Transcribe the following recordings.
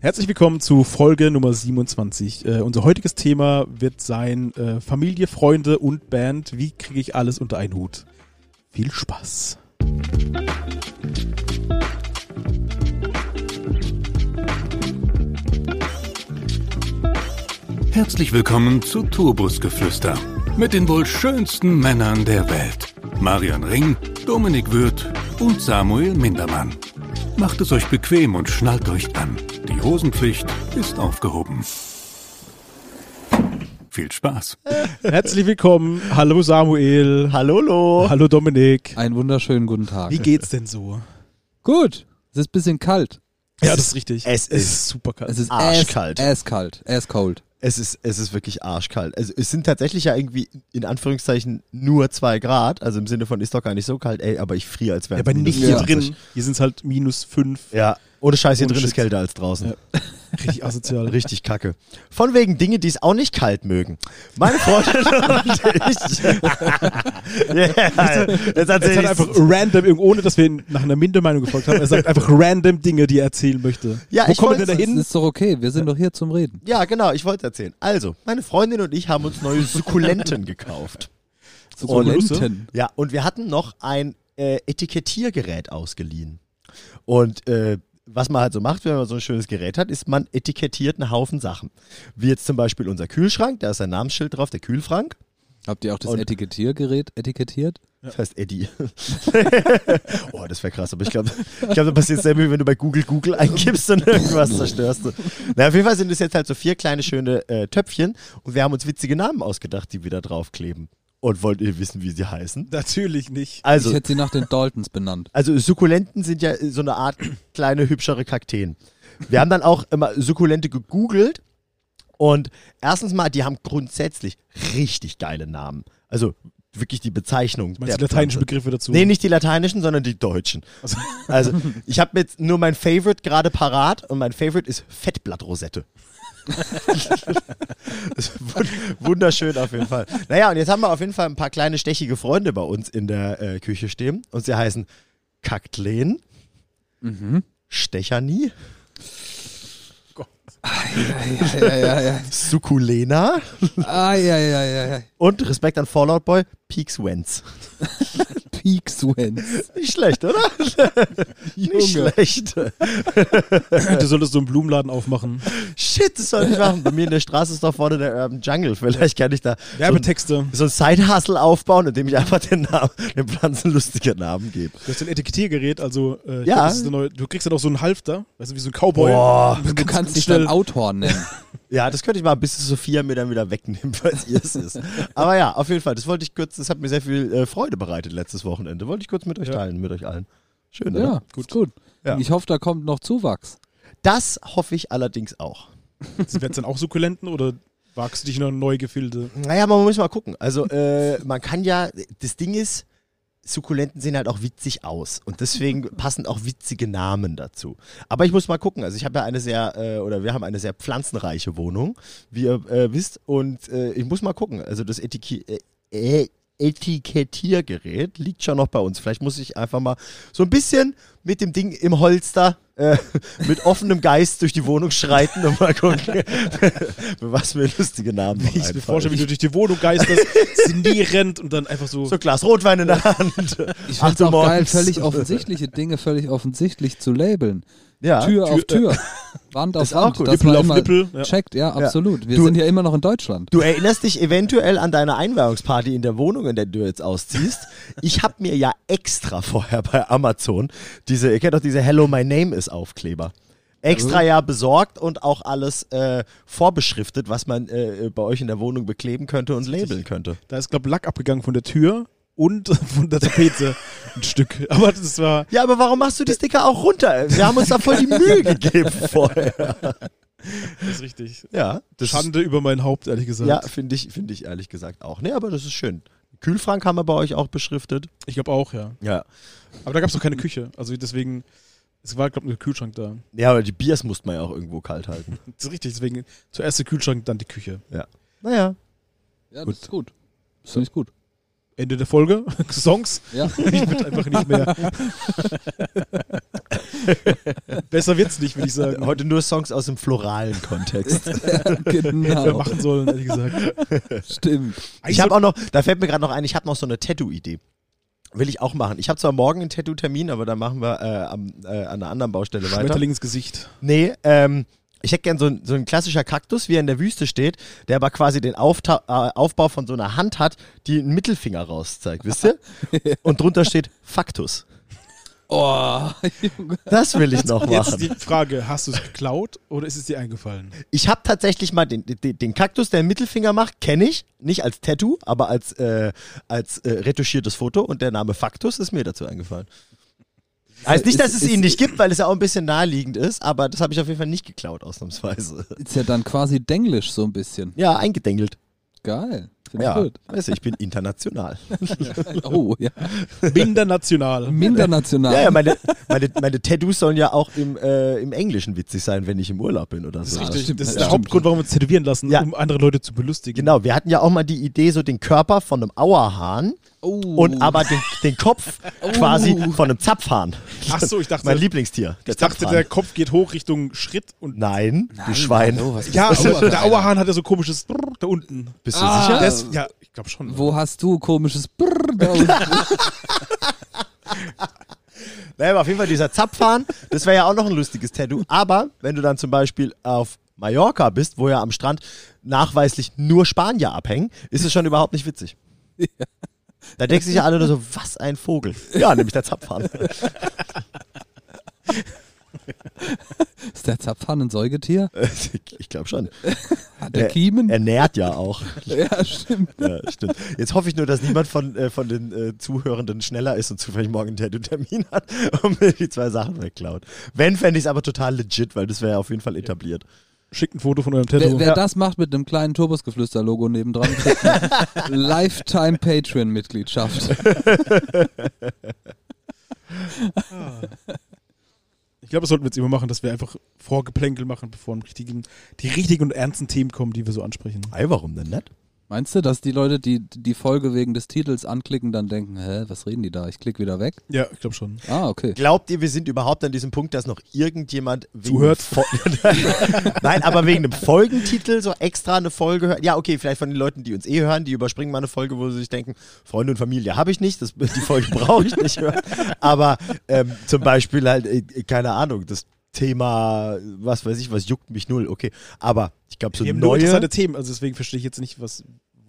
Herzlich willkommen zu Folge Nummer 27. Äh, unser heutiges Thema wird sein äh, Familie, Freunde und Band. Wie kriege ich alles unter einen Hut? Viel Spaß. Herzlich willkommen zu Tourbusgeflüster mit den wohl schönsten Männern der Welt. Marian Ring, Dominik Würth und Samuel Mindermann. Macht es euch bequem und schnallt euch an. Die Hosenpflicht ist aufgehoben. Viel Spaß. Herzlich willkommen. Hallo Samuel. Hallo, Lo. Hallo Dominik. Einen wunderschönen guten Tag. Wie geht's denn so? Gut. Es ist ein bisschen kalt. Ja, das ist richtig. Es ist, super kalt. Es ist Arschkalt. Ass, ass kalt. Ass cold. Es ist, es ist wirklich arschkalt. Also es sind tatsächlich ja irgendwie in Anführungszeichen nur zwei Grad, also im Sinne von ist doch gar nicht so kalt, ey, aber ich friere, als wäre ja, aber nicht hier drin. Hier sind es halt minus fünf. Ja, ohne Scheiß, hier drin ist kälter als draußen. Ja. Richtig asozial. Richtig kacke. Von wegen Dinge, die es auch nicht kalt mögen. Meine Freundin und ich. yeah, jetzt erzähl hat ich einfach random, ohne dass wir ihn nach einer Mindermeinung gefolgt haben, er sagt einfach random Dinge, die er erzählen möchte. Ja, Wo ich kommen wir wollte- denn da Das hin? ist doch okay. Wir sind doch hier zum Reden. Ja, genau, ich wollte erzählen. Also, meine Freundin und ich haben uns neue Sukkulenten gekauft. Sukkulenten. Ja, und wir hatten noch ein äh, Etikettiergerät ausgeliehen. Und äh, was man halt so macht, wenn man so ein schönes Gerät hat, ist, man etikettiert einen Haufen Sachen. Wie jetzt zum Beispiel unser Kühlschrank, da ist ein Namensschild drauf, der Kühlschrank. Habt ihr auch das Und- Etikettiergerät etikettiert? Das heißt Eddie. oh, das wäre krass, aber ich glaube, ich glaub, da passiert selber, wie wenn du bei Google Google eingibst und irgendwas zerstörst. du. Na, auf jeden Fall sind es jetzt halt so vier kleine schöne äh, Töpfchen und wir haben uns witzige Namen ausgedacht, die wir da draufkleben. Und wollt ihr wissen, wie sie heißen? Natürlich nicht. Also, ich hätte sie nach den Daltons benannt. Also Sukkulenten sind ja so eine Art kleine, hübschere Kakteen. Wir haben dann auch immer Sukkulente gegoogelt und erstens mal, die haben grundsätzlich richtig geile Namen. Also wirklich die Bezeichnung. Meinst du der lateinische Pflanze. Begriffe dazu? Nee, nicht die lateinischen, sondern die deutschen. Also, Also ich habe jetzt nur mein Favorite gerade parat und mein Favorite ist Fettblattrosette. Wunderschön auf jeden Fall. Naja, und jetzt haben wir auf jeden Fall ein paar kleine stechige Freunde bei uns in der äh, Küche stehen. Und sie heißen Kaktleen, Mhm. Stechanie, Ja, ja, ja, ja. Sukkulena Ah, ja, ja, ja, ja. und Respekt an Fallout Boy, Peaks Wentz. Peak Swens. Nicht schlecht, oder? Nicht schlecht. du solltest so einen Blumenladen aufmachen. Shit, das soll ich machen. Bei mir in der Straße ist doch vorne der Urban Jungle. Vielleicht kann ich da so ein, Werbetexte. so ein Side-Hustle aufbauen, indem ich einfach den, Namen, den Pflanzen lustige Namen gebe. Du hast ein Etikettiergerät, also äh, Ja. glaub, das ist eine neue, du kriegst dann auch so einen Halfter, weißt du, wie so ein Cowboy. Boah. Du kannst dich dann Autor nennen. Ja, das könnte ich mal, bis Sophia mir dann wieder wegnimmt, falls ihr es ist. Aber ja, auf jeden Fall, das wollte ich kurz, das hat mir sehr viel äh, Freude bereitet letztes Wochenende. Wollte ich kurz mit euch Ja. teilen, mit euch allen. Schön, Ja, oder? gut. gut. Ja. Ich hoffe, da kommt noch Zuwachs. Das hoffe ich allerdings auch. Werden es dann auch Sukkulenten oder wagst du dich noch in neue Gefilde? Naja, man muss mal gucken. Also, äh, man kann ja, das Ding ist, Sukkulenten sehen halt auch witzig aus und deswegen passen auch witzige Namen dazu. Aber ich muss mal gucken. Also ich habe ja eine sehr, äh, oder wir haben eine sehr pflanzenreiche Wohnung, wie ihr äh, wisst. Und äh, ich muss mal gucken. Also das Etiki äh, äh, Etikettiergerät liegt schon noch bei uns. Vielleicht muss ich einfach mal so ein bisschen mit dem Ding im Holster äh, mit offenem Geist durch die Wohnung schreiten und mal gucken, für was mir lustige Namen Ich mir einfallen. vorstelle, wie du durch die Wohnung geisterst, sinnierend und dann einfach so. So ein Glas Rotwein in der Hand. Ich finde es auch geil, völlig offensichtliche Dinge völlig offensichtlich zu labeln. Ja. Tür, Tür- auf Tür, Wand auf Ist auch Wand. gut. Das Nippel war auf immer Nippel, ja. Checkt, ja, absolut. Wir Du- sind ja immer noch in Deutschland. Du erinnerst dich eventuell an deine Einweihungsparty in der Wohnung, in der du jetzt ausziehst. Ich habe mir ja extra vorher bei Amazon diese, ihr kennt doch diese Hello My Name is Aufkleber. Extra ja besorgt und auch alles äh, vorbeschriftet, was man äh, bei euch in der Wohnung bekleben könnte und labeln könnte. Da ist, glaube Lack abgegangen von der Tür und von der Tapete ein Stück. Aber das war. Ja, aber warum machst du die Sticker auch runter? Wir haben uns da voll die Mühe gegeben vorher. Das ist richtig. Ja, Schande über mein Haupt, ehrlich gesagt. ja finde ich, finde ich ehrlich gesagt auch. Nee, aber das ist schön. Kühlschrank haben wir bei euch auch beschriftet. Ich glaube auch, ja. Ja. Aber da gab es noch keine Küche. Also deswegen, es war, glaube ich, ein Kühlschrank da. Ja, aber die Biers musste man ja auch irgendwo kalt halten. Das ist richtig, deswegen zuerst der Kühlschrank, dann die Küche. Naja. Ja, Gut. das ist gut. Das finde ich gut. Ende der Folge, Songs. Ja. Ich würde einfach nicht mehr. Besser wird's nicht, würde ich sagen. Heute nur Songs aus dem floralen Kontext. Hätten wir genau. machen sollen, ehrlich gesagt. Stimmt. Ich habe auch noch, da fällt mir gerade noch ein, ich habe noch so eine Tattoo-Idee. Will ich auch machen. Ich habe zwar morgen einen Tattoo-Termin, aber da machen wir äh, am, äh, an einer anderen Baustelle weiter. Schmetterling ins Gesicht. Nee, ähm, ich hätte gern so ein, so ein klassischer Kaktus, wie er in der Wüste steht, der aber quasi den Aufta äh, Aufbau von so einer Hand hat, die einen Mittelfinger rauszeigt, wisst ihr? Und drunter steht Faktus. Oh, Junge. Das will ich noch Jetzt machen. die Frage, hast du es geklaut oder ist es dir eingefallen? Ich habe tatsächlich mal den, den, den Kaktus, der einen Mittelfinger macht, kenne ich. Nicht als Tattoo, aber als, äh, als äh, retuschiertes Foto. Und der Name Faktus ist mir dazu eingefallen. Heißt nicht, dass es ihn nicht gibt, weil es ja auch ein bisschen naheliegend ist, aber das habe ich auf jeden Fall nicht geklaut, ausnahmsweise. Ist ja dann quasi Denglisch so ein bisschen. Ja, eingedengelt. Geil. Finde Ja, ich gut. weißt du, ich bin international. Oh, ja. Mindernational. Mindernational. Ja, ja, meine, meine, meine Tattoos sollen ja auch im, äh, im Englischen witzig sein, wenn ich im Urlaub bin oder Das so. ist richtig. stimmt, Das ist ja, der. Hauptgrund, warum wir uns tätowieren lassen, Ja. um andere Leute zu belustigen. Genau, wir hatten ja auch mal die Idee, so den Körper von einem Auerhahn Oh. und aber den, den Kopf quasi von einem Zapfhahn. Ach so, ich dachte, Mein Lieblingstier. Der ich dachte, Zapfhahn. der Kopf geht hoch Richtung Schritt und Nein, du Schwein. hallo, ja, der Auerhahn hat ja so komisches Brrr da unten. Bist du Ah. sicher? Ja, ich glaube schon. Wo hast du komisches Brrr da? Naja, aber auf jeden Fall dieser Zapfhahn, das wäre ja auch noch ein lustiges Tattoo. Aber wenn du dann zum Beispiel auf Mallorca bist, wo ja am Strand nachweislich nur Spanier abhängen, ist es schon überhaupt nicht witzig. Da denken sich ja alle nur so, was ein Vogel. Ja, nämlich der Zapfhahn. Ist der Zapfhahn ein Säugetier? ich glaube schon. Hat der Er- Kiemen? Er nährt ja auch. ja, stimmt. Ja, stimmt. Jetzt hoffe ich nur, dass niemand von, äh, von den äh, Zuhörenden schneller ist und zufällig morgen einen Tattoo-Termin hat und mir die zwei Sachen wegklaut. Wenn, fände ich es aber total legit, weil das wäre ja auf jeden Fall etabliert. Schickt ein Foto von eurem Wer, Tattoo. wer das macht mit einem kleinen Turbusgeflüster-Logo nebendran, kriegt eine Lifetime Patreon-Mitgliedschaft. Ich glaube, das sollten wir jetzt immer machen, dass wir einfach Vorgeplänkel machen, bevor die richtigen und ernsten Themen kommen, die wir so ansprechen. Ei, warum denn nicht? Meinst du, dass die Leute, die die Folge wegen des Titels anklicken, dann denken, hä, was reden die da? Ich klicke wieder weg? Ja, ich glaube schon. Ah, okay. Glaubt ihr, wir sind überhaupt an diesem Punkt, dass noch irgendjemand wegen Zuhört? Nein, aber wegen einem Folgentitel so extra eine Folge hört? Ja, okay, vielleicht von den Leuten, die uns eh hören, die überspringen mal eine Folge, wo sie sich denken, Freunde und Familie habe ich nicht, das, die Folge brauche ich nicht hören. Aber ähm, zum Beispiel halt, äh, keine Ahnung, das Thema, was weiß ich, was juckt mich null, okay. Aber ich glaube, so wir haben nur neue... interessante Themen, also deswegen verstehe ich jetzt nicht, was,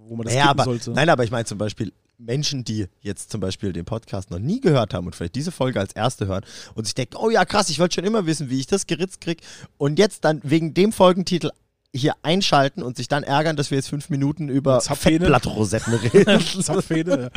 wo man das ja, aber, sollte. Nein, aber ich meine zum Beispiel Menschen, die jetzt zum Beispiel den Podcast noch nie gehört haben und vielleicht diese Folge als erste hören und sich denken, oh ja krass, ich wollte schon immer wissen, wie ich das geritzt krieg und jetzt dann wegen dem Folgentitel hier einschalten und sich dann ärgern, dass wir jetzt fünf Minuten über. Fettblattrosetten reden. Zapfhähne.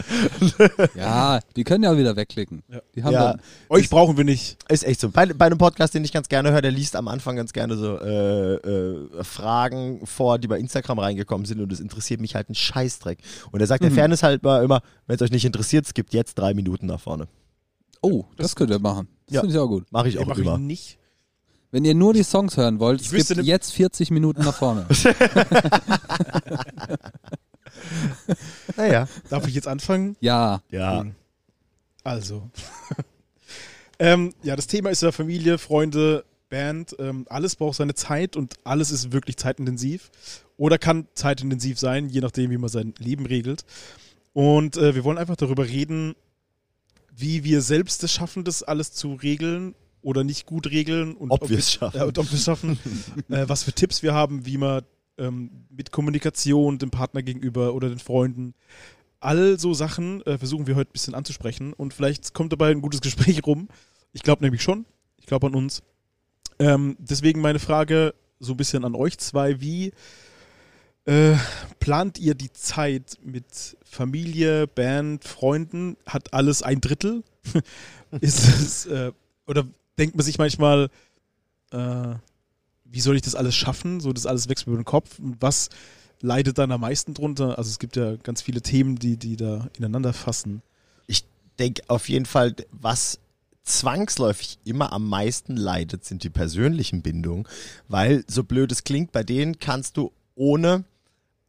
Ja, die können ja wieder wegklicken. Ja. Die haben Ja. dann, Euch brauchen wir nicht. Ist echt so. Bei, bei einem Podcast, den ich ganz gerne höre, der liest am Anfang ganz gerne so äh, äh, Fragen vor, die bei Instagram reingekommen sind und das interessiert mich halt ein Scheißdreck. Und er sagt der Fairness halt mal immer, wenn es euch nicht interessiert, es gibt jetzt drei Minuten nach vorne. oh, das könnt ihr machen. Das Ja. finde ich auch gut. Mache ich Nee, auch mach ich immer. nicht. Wenn ihr nur die Songs hören wollt, Ich es gibt ne- jetzt 40 Minuten nach vorne. Naja. Darf ich jetzt anfangen? Ja, Ja. Also. ähm, ja, das Thema ist ja Familie, Freunde, Band. Ähm, alles braucht seine Zeit und alles ist wirklich zeitintensiv. Oder kann zeitintensiv sein, je nachdem, wie man sein Leben regelt. Und äh, wir wollen einfach darüber reden, wie wir selbst es schaffen, das alles zu regeln oder nicht gut regeln. Und Ob wir es schaffen. Ja, und ob schaffen. äh, was für Tipps wir haben, wie man ähm, mit Kommunikation dem Partner gegenüber oder den Freunden all so Sachen äh, versuchen wir heute ein bisschen anzusprechen und vielleicht kommt dabei ein gutes Gespräch rum. Ich glaube nämlich schon. Ich glaube an uns. Ähm, deswegen meine Frage so ein bisschen an euch zwei. Wie äh, plant ihr die Zeit mit Familie, Band, Freunden? Hat alles ein Drittel? Ist es, äh, oder denkt man sich manchmal, äh, wie soll ich das alles schaffen? So, das alles wächst mir über den Kopf. Was leidet dann am meisten drunter? Also es gibt ja ganz viele Themen, die, die da ineinander fassen. Ich denke auf jeden Fall, was zwangsläufig immer am meisten leidet, sind die persönlichen Bindungen, weil so blöd es klingt, bei denen kannst du ohne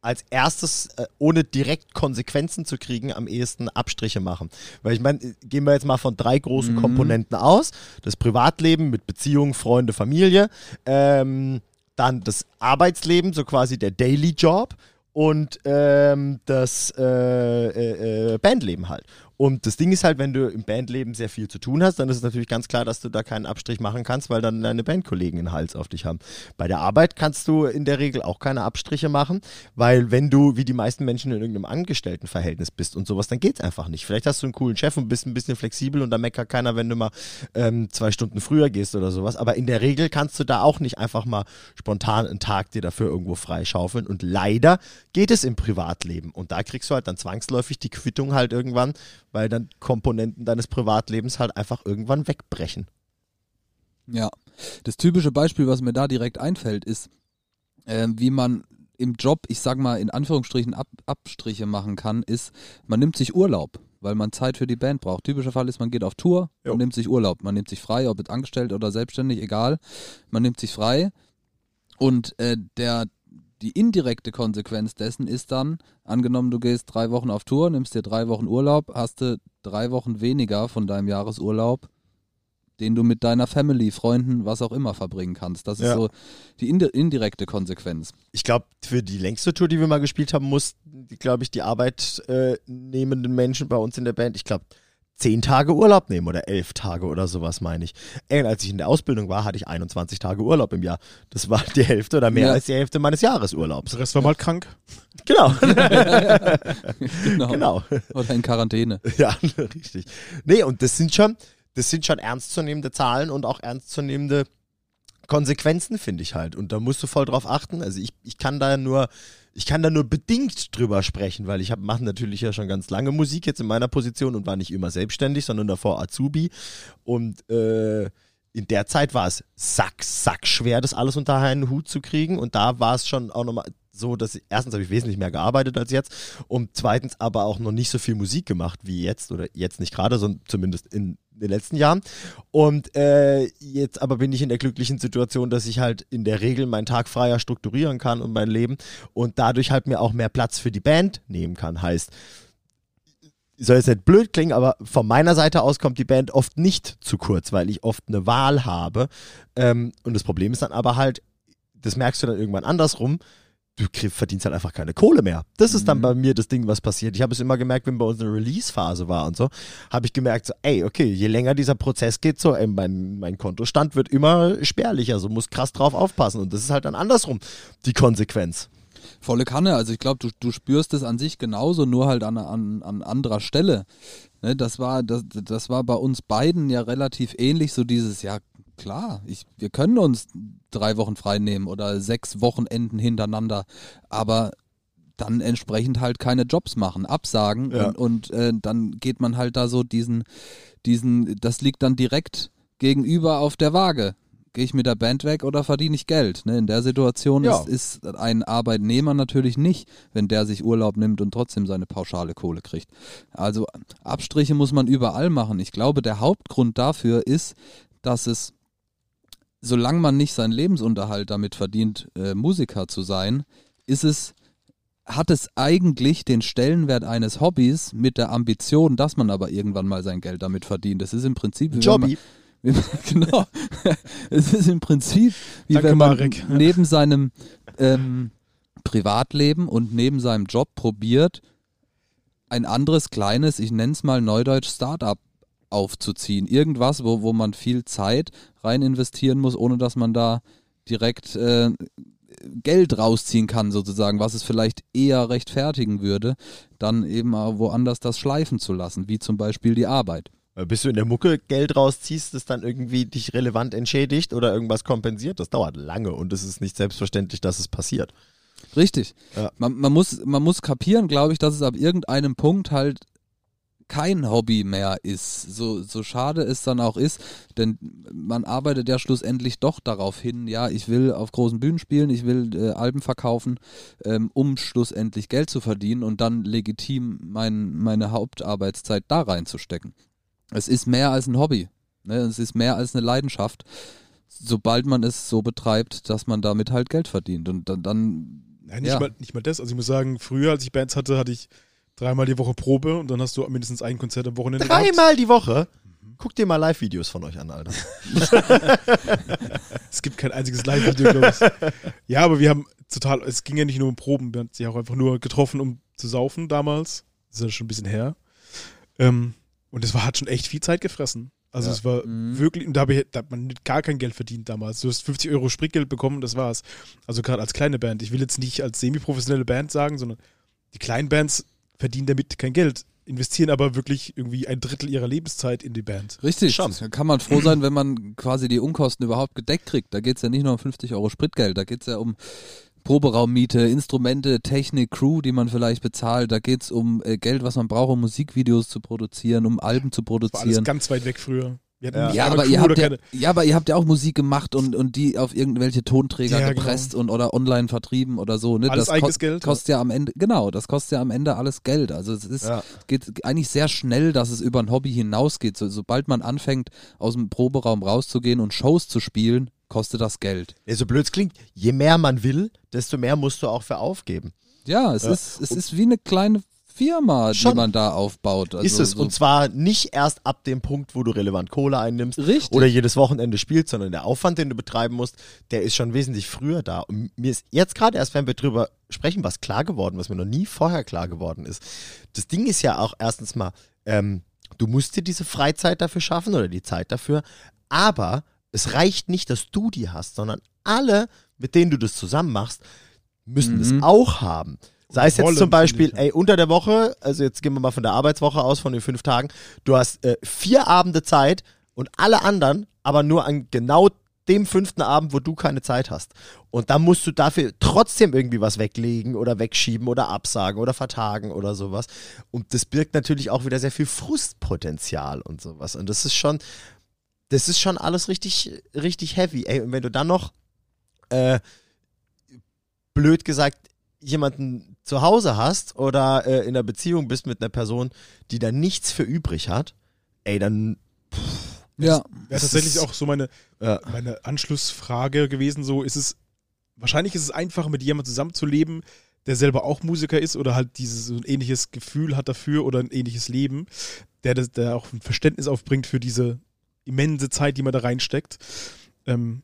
als erstes, äh, ohne direkt Konsequenzen zu kriegen, am ehesten Abstriche machen. Weil ich meine, gehen wir jetzt mal von drei großen Mhm. Komponenten aus. Das Privatleben mit Beziehungen, Freunde, Familie. Ähm, dann das Arbeitsleben, so quasi der Daily Job. Und ähm, das äh, äh, äh, Bandleben halt. Und das Ding ist halt, wenn du im Bandleben sehr viel zu tun hast, dann ist es natürlich ganz klar, dass du da keinen Abstrich machen kannst, weil dann deine Bandkollegen einen Hals auf dich haben. Bei der Arbeit kannst du in der Regel auch keine Abstriche machen, weil wenn du wie die meisten Menschen in irgendeinem Angestelltenverhältnis bist und sowas, dann geht's einfach nicht. Vielleicht hast du einen coolen Chef und bist ein bisschen flexibel und da meckert keiner, wenn du mal ähm, zwei Stunden früher gehst oder sowas. Aber in der Regel kannst du da auch nicht einfach mal spontan einen Tag dir dafür irgendwo freischaufeln. Und leider geht es im Privatleben. Und da kriegst du halt dann zwangsläufig die Quittung halt irgendwann, weil dann Komponenten deines Privatlebens halt einfach irgendwann wegbrechen. Ja, das typische Beispiel, was mir da direkt einfällt, ist, äh, wie man im Job, ich sag mal in Anführungsstrichen Ab Abstriche machen kann, ist, man nimmt sich Urlaub, weil man Zeit für die Band braucht. Typischer Fall ist, man geht auf Tour Jo. und nimmt sich Urlaub. Man nimmt sich frei, ob jetzt angestellt oder selbstständig, egal. Man nimmt sich frei und äh, der die indirekte Konsequenz dessen ist dann, angenommen, du gehst drei Wochen auf Tour, nimmst dir drei Wochen Urlaub, hast du drei Wochen weniger von deinem Jahresurlaub, den du mit deiner Family, Freunden, was auch immer verbringen kannst. Das ist Ja. so die indi indirekte Konsequenz. Ich glaube, für die längste Tour, die wir mal gespielt haben, mussten, glaube ich, die arbeitnehmenden Menschen bei uns in der Band, ich glaube, zehn Tage Urlaub nehmen oder elf Tage oder sowas, meine ich. Ey, und als ich in der Ausbildung war, hatte ich 21 Tage Urlaub im Jahr. Das war die Hälfte oder mehr Ja. als die Hälfte meines Jahresurlaubs. Der Rest war mal krank. Genau. Genau. genau. Oder in Quarantäne. Ja, richtig. Nee, und das sind schon, das sind schon ernstzunehmende Zahlen und auch ernstzunehmende Konsequenzen, finde ich halt. Und da musst du voll drauf achten. Also ich, ich kann da nur, ich kann da nur bedingt drüber sprechen, weil ich hab- mache natürlich ja schon ganz lange Musik jetzt in meiner Position und war nicht immer selbstständig, sondern davor Azubi. Und äh, in der Zeit war es sack, sack schwer, das alles unter einen Hut zu kriegen. Und da war es schon auch nochmal so, dass ich, erstens habe ich wesentlich mehr gearbeitet als jetzt und zweitens aber auch noch nicht so viel Musik gemacht wie jetzt oder jetzt nicht gerade, sondern zumindest in den letzten Jahren. Und äh, jetzt aber bin ich in der glücklichen Situation, dass ich halt in der Regel meinen Tag freier strukturieren kann und mein Leben und dadurch halt mir auch mehr Platz für die Band nehmen kann. Heißt, soll jetzt nicht blöd klingen, aber von meiner Seite aus kommt die Band oft nicht zu kurz, weil ich oft eine Wahl habe. Ähm, und das Problem ist dann aber halt, das merkst du dann irgendwann andersrum, du verdienst halt einfach keine Kohle mehr. Das ist dann Mhm. bei mir das Ding, was passiert. Ich habe es immer gemerkt, wenn bei uns eine Release-Phase war und so, habe ich gemerkt, so, ey, okay, je länger dieser Prozess geht, so, ey, mein, mein Kontostand wird immer spärlicher, so muss krass drauf aufpassen. Und das ist halt dann andersrum die Konsequenz. Volle Kanne, also ich glaube, du, du spürst es an sich genauso, nur halt an, an, an anderer Stelle. Ne, das, war, das, das war bei uns beiden ja relativ ähnlich, so dieses, ja klar, ich, wir können uns drei Wochen frei nehmen oder sechs Wochenenden hintereinander, aber dann entsprechend halt keine Jobs machen, absagen Ja. und, und äh, dann geht man halt da so diesen, diesen, das liegt dann direkt gegenüber auf der Waage. Gehe ich mit der Band weg oder verdiene ich Geld? Ne? In der Situation Ja. ist, ist ein Arbeitnehmer natürlich nicht, wenn der sich Urlaub nimmt und trotzdem seine pauschale Kohle kriegt. Also Abstriche muss man überall machen. Ich glaube, der Hauptgrund dafür ist, dass es, solange man nicht seinen Lebensunterhalt damit verdient, äh, Musiker zu sein, ist es hat es eigentlich den Stellenwert eines Hobbys mit der Ambition, dass man aber irgendwann mal sein Geld damit verdient. Das ist im Prinzip wie Jobby. man- genau. es ist im Prinzip wie Danke, wenn man Marek. neben seinem ähm, Privatleben und neben seinem Job probiert, ein anderes kleines, ich nenne es mal Neudeutsch Startup aufzuziehen. Irgendwas, wo, wo man viel Zeit rein investieren muss, ohne dass man da direkt äh, Geld rausziehen kann, sozusagen, was es vielleicht eher rechtfertigen würde, dann eben woanders das schleifen zu lassen, wie zum Beispiel die Arbeit. Äh, Bis du in der Mucke Geld rausziehst, das dann irgendwie dich relevant entschädigt oder irgendwas kompensiert, das dauert lange und es ist nicht selbstverständlich, dass es passiert. Richtig. Ja. Man, man, muss, man muss kapieren, glaube ich, dass es ab irgendeinem Punkt halt kein Hobby mehr ist. So, so schade es dann auch ist, denn man arbeitet ja schlussendlich doch darauf hin, ja, ich will auf großen Bühnen spielen, ich will äh, Alben verkaufen, ähm, um schlussendlich Geld zu verdienen und dann legitim mein, meine Hauptarbeitszeit da reinzustecken. Es ist mehr als ein Hobby. Ne? Es ist mehr als eine Leidenschaft sobald man es so betreibt, dass man damit halt Geld verdient. Und dann, dann Nein, nicht, Ja. mal, nicht mal das. Also ich muss sagen, früher, als ich Bands hatte, hatte ich dreimal die Woche Probe und dann hast du mindestens ein Konzert am Wochenende. Dreimal die Woche. Guck dir mal Live-Videos von euch an, Alter. Es gibt kein einziges Live-Video, glaube ich. Ja, aber wir haben total, es ging ja nicht nur um Proben, wir haben sich auch einfach nur getroffen, um zu saufen damals. Das ist ja schon ein bisschen her. Ähm, und es war, hat schon echt viel Zeit gefressen. Also Ja. es war Mhm. wirklich, und da, ich, da hat man gar kein Geld verdient damals. Du hast 50 Euro Spritgeld bekommen, das war's. Also gerade als kleine Band. Ich will jetzt nicht als semi-professionelle Band sagen, sondern die kleinen Bands verdienen damit kein Geld, investieren aber wirklich irgendwie ein Drittel ihrer Lebenszeit in die Band. Richtig, Schon. da kann man froh sein, wenn man quasi die Unkosten überhaupt gedeckt kriegt. Da geht es ja nicht nur um 50 Euro Spritgeld, da geht es ja um Proberaummiete, Instrumente, Technik, Crew, die man vielleicht bezahlt. Da geht es um äh, Geld, was man braucht, um Musikvideos zu produzieren, um Alben zu Das war alles produzieren. ganz weit weg früher. Ja. aber, ihr habt ja, keine- ja, aber ihr habt ja auch Musik gemacht und, und die auf irgendwelche Tonträger Ja, genau. gepresst und oder online vertrieben oder so. Ne? Alles das eigenes kost- Geld. Kostet ja am Ende, genau, das kostet ja am Ende alles Geld. Also es ist, Ja. geht eigentlich sehr schnell, dass es über ein Hobby hinausgeht. So, sobald man anfängt, aus dem Proberaum rauszugehen und Shows zu spielen, kostet das Geld. Ja, so blöd es klingt, je mehr man will, desto mehr musst du auch für aufgeben. Ja, es, Ja. Ist, es ist wie eine kleine Firma, die Schon. man da aufbaut. Also ist es. so- Und zwar nicht erst ab dem Punkt, wo du relevant Kohle einnimmst Richtig. oder jedes Wochenende spielst, sondern der Aufwand, den du betreiben musst, der ist schon wesentlich früher da. Und mir ist jetzt gerade erst, wenn wir drüber sprechen, was klar geworden, was mir noch nie vorher klar geworden ist. Das Ding ist ja auch erstens mal, ähm, du musst dir diese Freizeit dafür schaffen oder die Zeit dafür, aber es reicht nicht, dass du die hast, sondern alle, mit denen du das zusammen machst, müssen das Mhm. auch haben. Sei es jetzt zum Beispiel, ey, unter der Woche, also jetzt gehen wir mal von der Arbeitswoche aus, von den fünf Tagen, du hast äh, vier Abende Zeit und alle anderen aber nur an genau dem fünften Abend, wo du keine Zeit hast. Und dann musst du dafür trotzdem irgendwie was weglegen oder wegschieben oder absagen oder vertagen oder sowas. Und das birgt natürlich auch wieder sehr viel Frustpotenzial und sowas. Und das ist schon, das ist schon alles richtig, richtig heavy. Ey, und wenn du dann noch, äh, blöd gesagt, jemanden zu Hause hast oder äh, in einer Beziehung bist mit einer Person, die da nichts für übrig hat, ey, dann ja. Wäre Das tatsächlich ist- auch so meine, ja. meine Anschlussfrage gewesen, so ist es, wahrscheinlich ist es einfacher, mit jemandem zusammenzuleben, der selber auch Musiker ist oder halt dieses so ein ähnliches Gefühl hat dafür oder ein ähnliches Leben, der, das- der auch ein Verständnis aufbringt für diese immense Zeit, die man da reinsteckt. Ähm,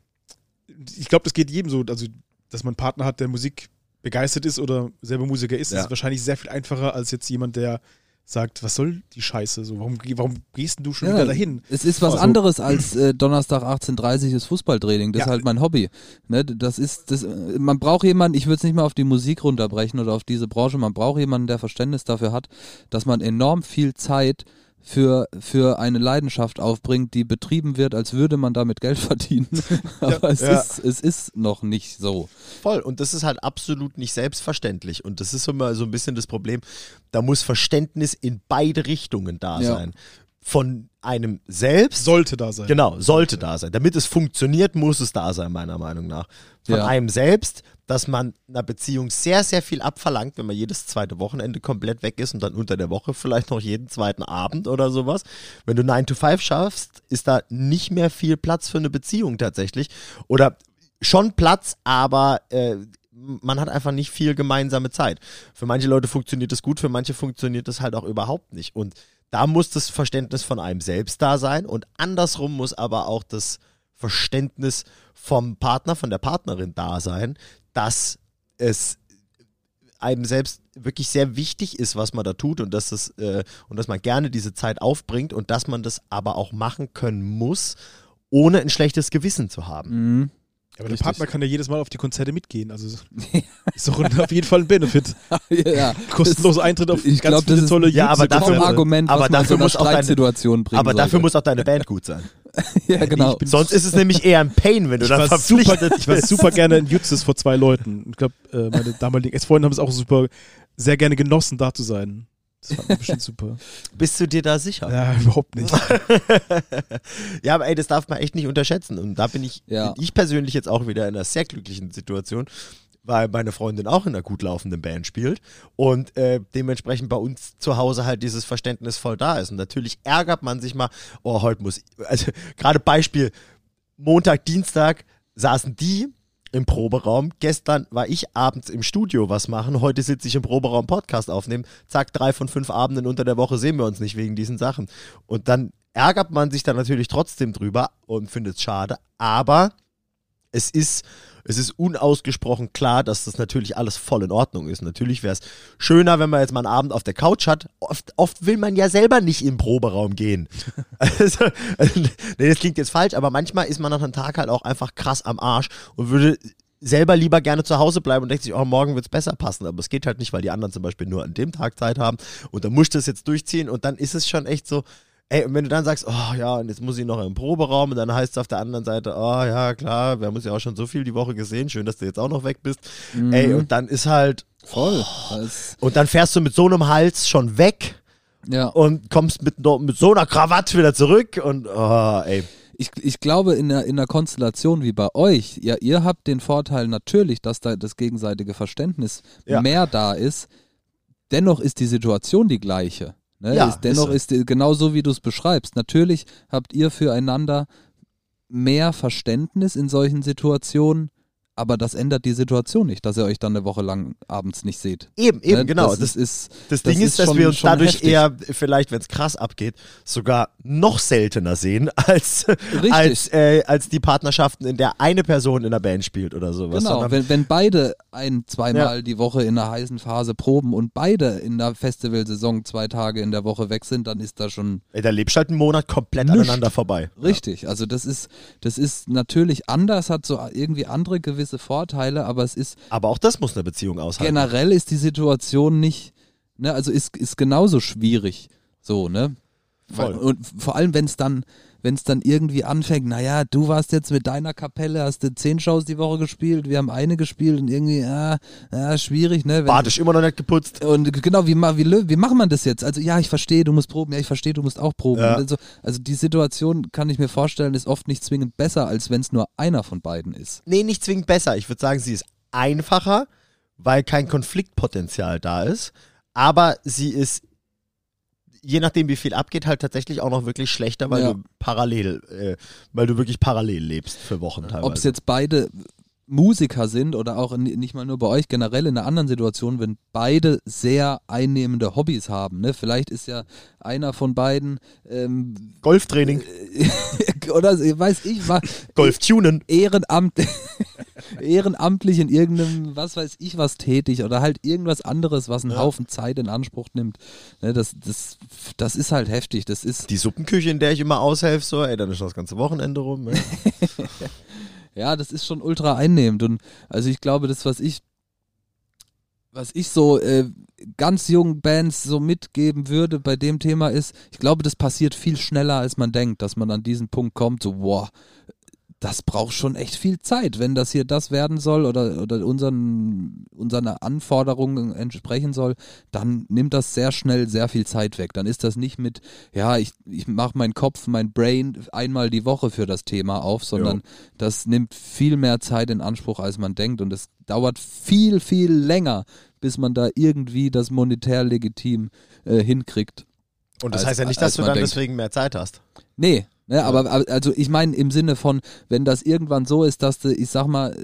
ich glaube, das geht jedem so, also dass man einen Partner hat, der Musik begeistert ist oder selber Musiker ist, Ja. ist wahrscheinlich sehr viel einfacher als jetzt jemand, der sagt, was soll die Scheiße? So, warum, warum gehst denn du schon Ja, wieder dahin? Es ist was Also- anderes als äh, Donnerstag 18.30 ist Fußballtraining. Das Ja. ist halt mein Hobby. Ne, das ist, das, äh, man braucht jemanden, ich würde es nicht mal auf die Musik runterbrechen oder auf diese Branche, man braucht jemanden, der Verständnis dafür hat, dass man enorm viel Zeit für, für eine Leidenschaft aufbringt, die betrieben wird, als würde man damit Geld verdienen. Aber es, Ja. Ist, es ist noch nicht so. Voll. Und das ist halt absolut nicht selbstverständlich. Und das ist immer so ein bisschen das Problem. Da muss Verständnis in beide Richtungen da Ja. sein. Von einem selbst. Sollte da sein. Genau, sollte da sein. Damit es funktioniert, muss es da sein, meiner Meinung nach. Von Ja. einem selbst, dass man einer Beziehung sehr, sehr viel abverlangt, wenn man jedes zweite Wochenende komplett weg ist und dann unter der Woche vielleicht noch jeden zweiten Abend oder sowas. Wenn du 9 to 5 schaffst, ist da nicht mehr viel Platz für eine Beziehung tatsächlich. Oder schon Platz, aber äh, man hat einfach nicht viel gemeinsame Zeit. Für manche Leute funktioniert das gut, für manche funktioniert das halt auch überhaupt nicht. Und da muss das Verständnis von einem selbst da sein und andersrum muss aber auch das Verständnis vom Partner, von der Partnerin da sein, dass es einem selbst wirklich sehr wichtig ist, was man da tut und dass es äh, und dass man gerne diese Zeit aufbringt und dass man das aber auch machen können muss, ohne ein schlechtes Gewissen zu haben. Mhm. Aber der Richtig. Partner kann ja jedes Mal auf die Konzerte mitgehen. Also ist doch auf jeden Fall ein Benefit. ja, Kostenloser Eintritt auf Ich ganz glaub, viele das ist- tolle Ja, aber dafür- Vom Argument, aber was man in so dafür muss auch deine- bringen Aber dafür sollte. muss auch deine Band gut sein. ja, genau. Ich bin Sonst ist es nämlich eher ein Pain, wenn du ich dann war, super, verpflichtet ich war super gerne in Jutzes vor zwei Leuten. Ich glaube, äh, meine damaligen Ex-Freunde haben es auch super, sehr gerne genossen, da zu sein. Das fand ich bestimmt super. Bist du dir da sicher? Ja, überhaupt nicht. Ja, aber ey, das darf man echt nicht unterschätzen. Und da bin ich, Ja. bin ich persönlich jetzt auch wieder in einer sehr glücklichen Situation, weil meine Freundin auch in einer gut laufenden Band spielt und äh, dementsprechend bei uns zu Hause halt dieses Verständnis voll da ist. Und natürlich ärgert man sich mal, oh, heute muss, also gerade Beispiel, Montag, Dienstag saßen die im Proberaum. Gestern war ich abends im Studio was machen. Heute sitze ich im Proberaum Podcast aufnehmen. Zack, drei von fünf Abenden unter der Woche sehen wir uns nicht wegen diesen Sachen. Und dann ärgert man sich dann natürlich trotzdem drüber und findet es schade. Aber es ist, es ist unausgesprochen klar, dass das natürlich alles voll in Ordnung ist. Natürlich wäre es schöner, wenn man jetzt mal einen Abend auf der Couch hat. Oft, oft will man ja selber nicht im Proberaum gehen. also, also, nee, das klingt jetzt falsch, aber manchmal ist man nach einem Tag halt auch einfach krass am Arsch und würde selber lieber gerne zu Hause bleiben und denkt sich, oh, morgen wird es besser passen. Aber es geht halt nicht, weil die anderen zum Beispiel nur an dem Tag Zeit haben. Und dann musst du es jetzt durchziehen und dann ist es schon echt so, Ey, und wenn du dann sagst, oh ja, und jetzt muss ich noch im Proberaum und dann heißt es auf der anderen Seite, oh ja, klar, wir haben uns ja auch schon so viel die Woche gesehen, schön, dass du jetzt auch noch weg bist. Mhm. Ey, und dann ist halt, Voll. Das- und dann fährst du mit so einem Hals schon weg ja. und kommst mit, mit so einer Krawatte wieder zurück und, oh, ey. Ich, ich glaube, in einer, in einer Konstellation wie bei euch, ja, ihr habt den Vorteil natürlich, dass da das gegenseitige Verständnis Ja. mehr da ist. Dennoch ist die Situation die gleiche. Ne? Ja, ist, dennoch ist ist, die- genau so, wie du es beschreibst. Natürlich habt ihr füreinander mehr Verständnis in solchen Situationen, aber das ändert die Situation nicht, dass ihr euch dann eine Woche lang abends nicht seht. Eben, eben, Ne? genau. Das, Das, ist, das Ding ist, ist dass schon- wir uns dadurch heftig. eher, vielleicht, wenn es krass abgeht, sogar noch seltener sehen als, Richtig. als, äh, als die Partnerschaften, in der eine Person in der Band spielt oder sowas. Genau, sondern- wenn, wenn beide ein, zweimal Ja. die Woche in einer heißen Phase proben und beide in der Festivalsaison zwei Tage in der Woche weg sind, dann ist das schon Ey, da lebst halt einen Monat komplett Nischt. aneinander vorbei. richtig. Also das ist, das ist natürlich anders, hat so irgendwie andere gewisse Vorteile, aber es ist Aber auch das muss eine Beziehung aushalten. generell ist die Situation nicht, ne, also ist, ist genauso schwierig. So, ne? Voll. Und vor allem, wenn es dann, wenn es dann irgendwie anfängt, naja, du warst jetzt mit deiner Kapelle, hast du zehn Shows die Woche gespielt, wir haben eine gespielt und irgendwie, ja, ja schwierig, ne? Wenn, ist immer noch nicht geputzt. und genau, wie, wie, wie macht man das jetzt? Also ja, ich verstehe, du musst proben, ja, ich verstehe, du musst auch proben. Ja. Also, also die Situation, kann ich mir vorstellen, ist oft nicht zwingend besser, als wenn es nur einer von beiden ist. Nee, nicht zwingend besser. Ich würde sagen, sie ist einfacher, weil kein Konfliktpotenzial da ist. Aber sie ist, je nachdem wie viel abgeht, halt tatsächlich auch noch wirklich schlechter, weil Ja. du parallel, äh, weil du wirklich parallel lebst für Wochen teilweise. Ob es jetzt beide Musiker sind oder auch in, nicht mal nur bei euch, generell in einer anderen Situation, wenn beide sehr einnehmende Hobbys haben. Ne? Vielleicht ist ja einer von beiden ähm, Golftraining, oder weiß ich, war Golftunen. Ehrenamt, ehrenamtlich in irgendeinem, was weiß ich was tätig oder halt irgendwas anderes, was einen Ja. Haufen Zeit in Anspruch nimmt. Ne, das, das, das ist halt heftig. Das ist, Die Suppenküche, in der ich immer aushelfe, so, ey, dann ist das ganze Wochenende rum. Ne? ja, das ist schon ultra einnehmend. Und also ich glaube, das, was ich, was ich so äh, ganz jungen Bands so mitgeben würde bei dem Thema ist, ich glaube, das passiert viel schneller, als man denkt, dass man an diesen Punkt kommt, so, wow, das braucht schon echt viel Zeit, wenn das hier das werden soll oder, oder unseren, unseren Anforderungen entsprechen soll, dann nimmt das sehr schnell sehr viel Zeit weg. Dann ist das nicht mit, ja, ich, ich mache meinen Kopf, mein Brain einmal die Woche für das Thema auf, sondern das nimmt viel mehr Zeit in Anspruch, als man denkt und es dauert viel, viel länger, bis man da irgendwie das monetär legitim äh, hinkriegt. Und das Als- heißt ja nicht, dass du dann denkt. deswegen mehr Zeit hast. Nee, ne, aber, aber also ich meine im Sinne von, wenn das irgendwann so ist, dass du, ich sag mal,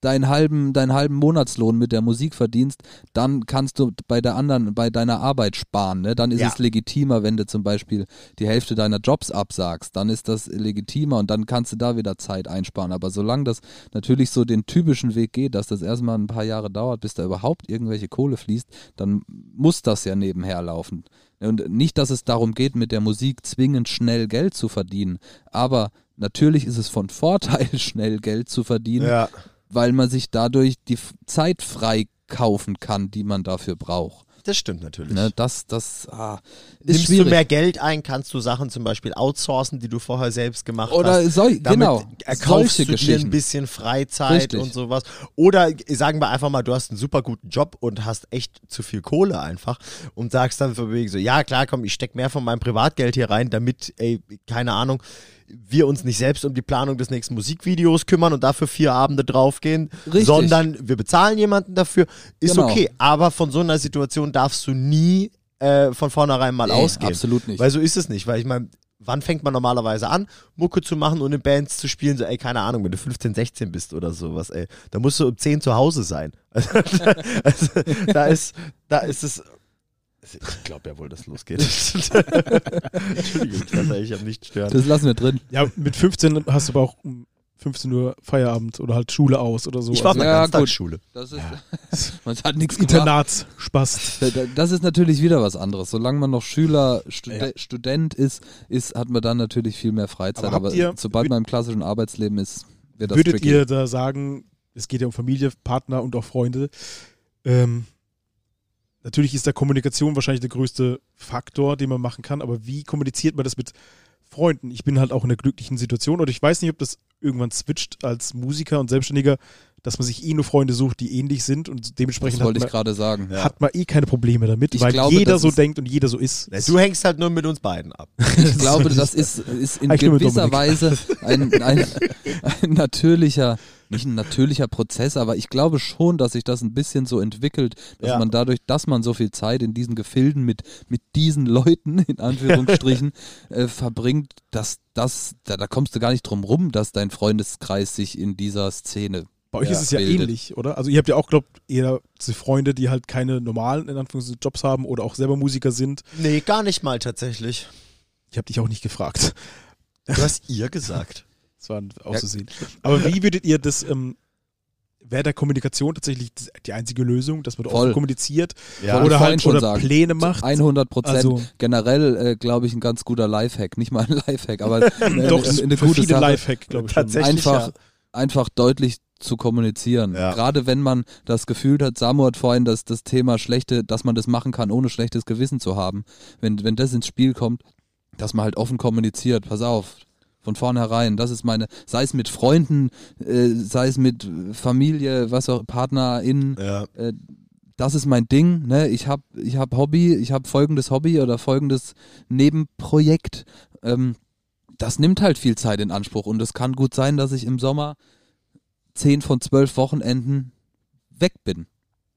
deinen halben, deinen halben Monatslohn mit der Musik verdienst, dann kannst du bei der anderen, bei deiner Arbeit sparen. Ne? Dann ist Ja. es legitimer, wenn du zum Beispiel die Hälfte deiner Jobs absagst, dann ist das legitimer und dann kannst du da wieder Zeit einsparen. Aber solange das natürlich so den typischen Weg geht, dass das erstmal ein paar Jahre dauert, bis da überhaupt irgendwelche Kohle fließt, dann muss das ja nebenher laufen. Und nicht, dass es darum geht, mit der Musik zwingend schnell Geld zu verdienen, aber natürlich ist es von Vorteil, schnell Geld zu verdienen, Ja. weil man sich dadurch die Zeit frei kaufen kann, die man dafür braucht. Das stimmt natürlich. Ne, das, das ah, ist Nimmst schwierig. du mehr Geld ein, kannst du Sachen zum Beispiel outsourcen, die du vorher selbst gemacht Oder hast. Damit genau, erkaufst solche du dir ein bisschen Freizeit Richtig. und sowas. Oder sagen wir einfach mal, du hast einen super guten Job und hast echt zu viel Kohle einfach und sagst dann von wegen so, ja klar, komm, ich steck mehr von meinem Privatgeld hier rein, damit, ey, keine Ahnung, wir uns nicht selbst um die Planung des nächsten Musikvideos kümmern und dafür vier Abende draufgehen, Richtig. sondern wir bezahlen jemanden dafür. Ist Genau. okay, aber von so einer Situation darfst du nie äh, von vornherein mal Nee, ausgehen. absolut nicht. Weil so ist es nicht, weil ich meine, wann fängt man normalerweise an, Mucke zu machen und in Bands zu spielen? So, ey, keine Ahnung, wenn du 15, 16 bist oder sowas, ey, da musst du um 10 zu Hause sein. Also, also da ist, da ist es. Ich glaube ja wohl, dass es losgeht. Entschuldigung, ich dachte, ich habe nicht stören. Das lassen wir drin. Ja, mit 15 hast du aber auch um 15 Uhr Feierabend oder halt Schule aus oder so. Ich war also, Ja, Ganztagsschule. Das ist, man hat nichts gemacht. Internatsspaß. Das ist natürlich wieder was anderes. Solange man noch Schüler, Stud Ja. Student ist, ist, hat man dann natürlich viel mehr Freizeit. Aber Aber, ihr- sobald man im klassischen Arbeitsleben ist, wird das Würdet tricky. ihr da sagen, es geht ja um Familie, Partner und auch Freunde. Ähm, natürlich ist da Kommunikation wahrscheinlich der größte Faktor, den man machen kann, aber wie kommuniziert man das mit Freunden? Ich bin halt auch in einer glücklichen Situation oder ich weiß nicht, ob das irgendwann switcht als Musiker und Selbstständiger, dass man sich eh nur Freunde sucht, die ähnlich sind und Das dementsprechend wollte hat ich man, gerade sagen. Ja. hat man eh keine Probleme damit, Ich weil glaube, jeder so denkt und jeder so ist. Du hängst halt nur mit uns beiden ab. Ich glaube, das ist, ist in Ich nur mit gewisser. Weise ein, ein, ein natürlicher, nicht ein natürlicher Prozess, aber ich glaube schon, dass sich das ein bisschen so entwickelt, dass Ja. man dadurch, dass man so viel Zeit in diesen Gefilden mit, mit diesen Leuten, in Anführungsstrichen, äh, verbringt, dass das, da, da kommst du gar nicht drum rum, dass dein Freundeskreis sich in dieser Szene Bei euch Ja, ist es ja bildet. ähnlich, oder? Also ihr habt ja auch, glaubt eher diese Freunde, die halt keine normalen, in Anführungszeichen, Jobs haben oder auch selber Musiker sind. Nee, gar nicht mal tatsächlich. Ich habe dich auch nicht gefragt. Du hast ihr gesagt. Das war auszusehen. Aber wie würdet ihr das, ähm, wäre der Kommunikation tatsächlich die einzige Lösung, dass man da Voll. offen kommuniziert Ja. Oder halt schon oder sagen. Pläne macht? 100 Prozent. Also- Generell, äh, glaube ich, ein ganz guter Lifehack. Nicht mal ein Lifehack, aber äh, Doch, eine, eine gute verschiedene Sache. Lifehack, glaube ich. schon. Tatsächlich. einfach, ja. einfach deutlich zu kommunizieren. Ja. Gerade wenn man das Gefühl hat, Samu hat vorhin das, das Thema schlechte, dass man das machen kann, ohne schlechtes Gewissen zu haben. Wenn, wenn das ins Spiel kommt, dass man halt offen kommuniziert, pass auf, von vornherein, das ist meine, sei es mit Freunden, äh, sei es mit Familie, was auch, PartnerInnen, Ja. äh, das ist mein Ding, ne? Ich habe ich hab Hobby, ich habe folgendes Hobby oder folgendes Nebenprojekt. Ähm, das nimmt halt viel Zeit in Anspruch und es kann gut sein, dass ich im Sommer zehn von zwölf Wochenenden weg bin.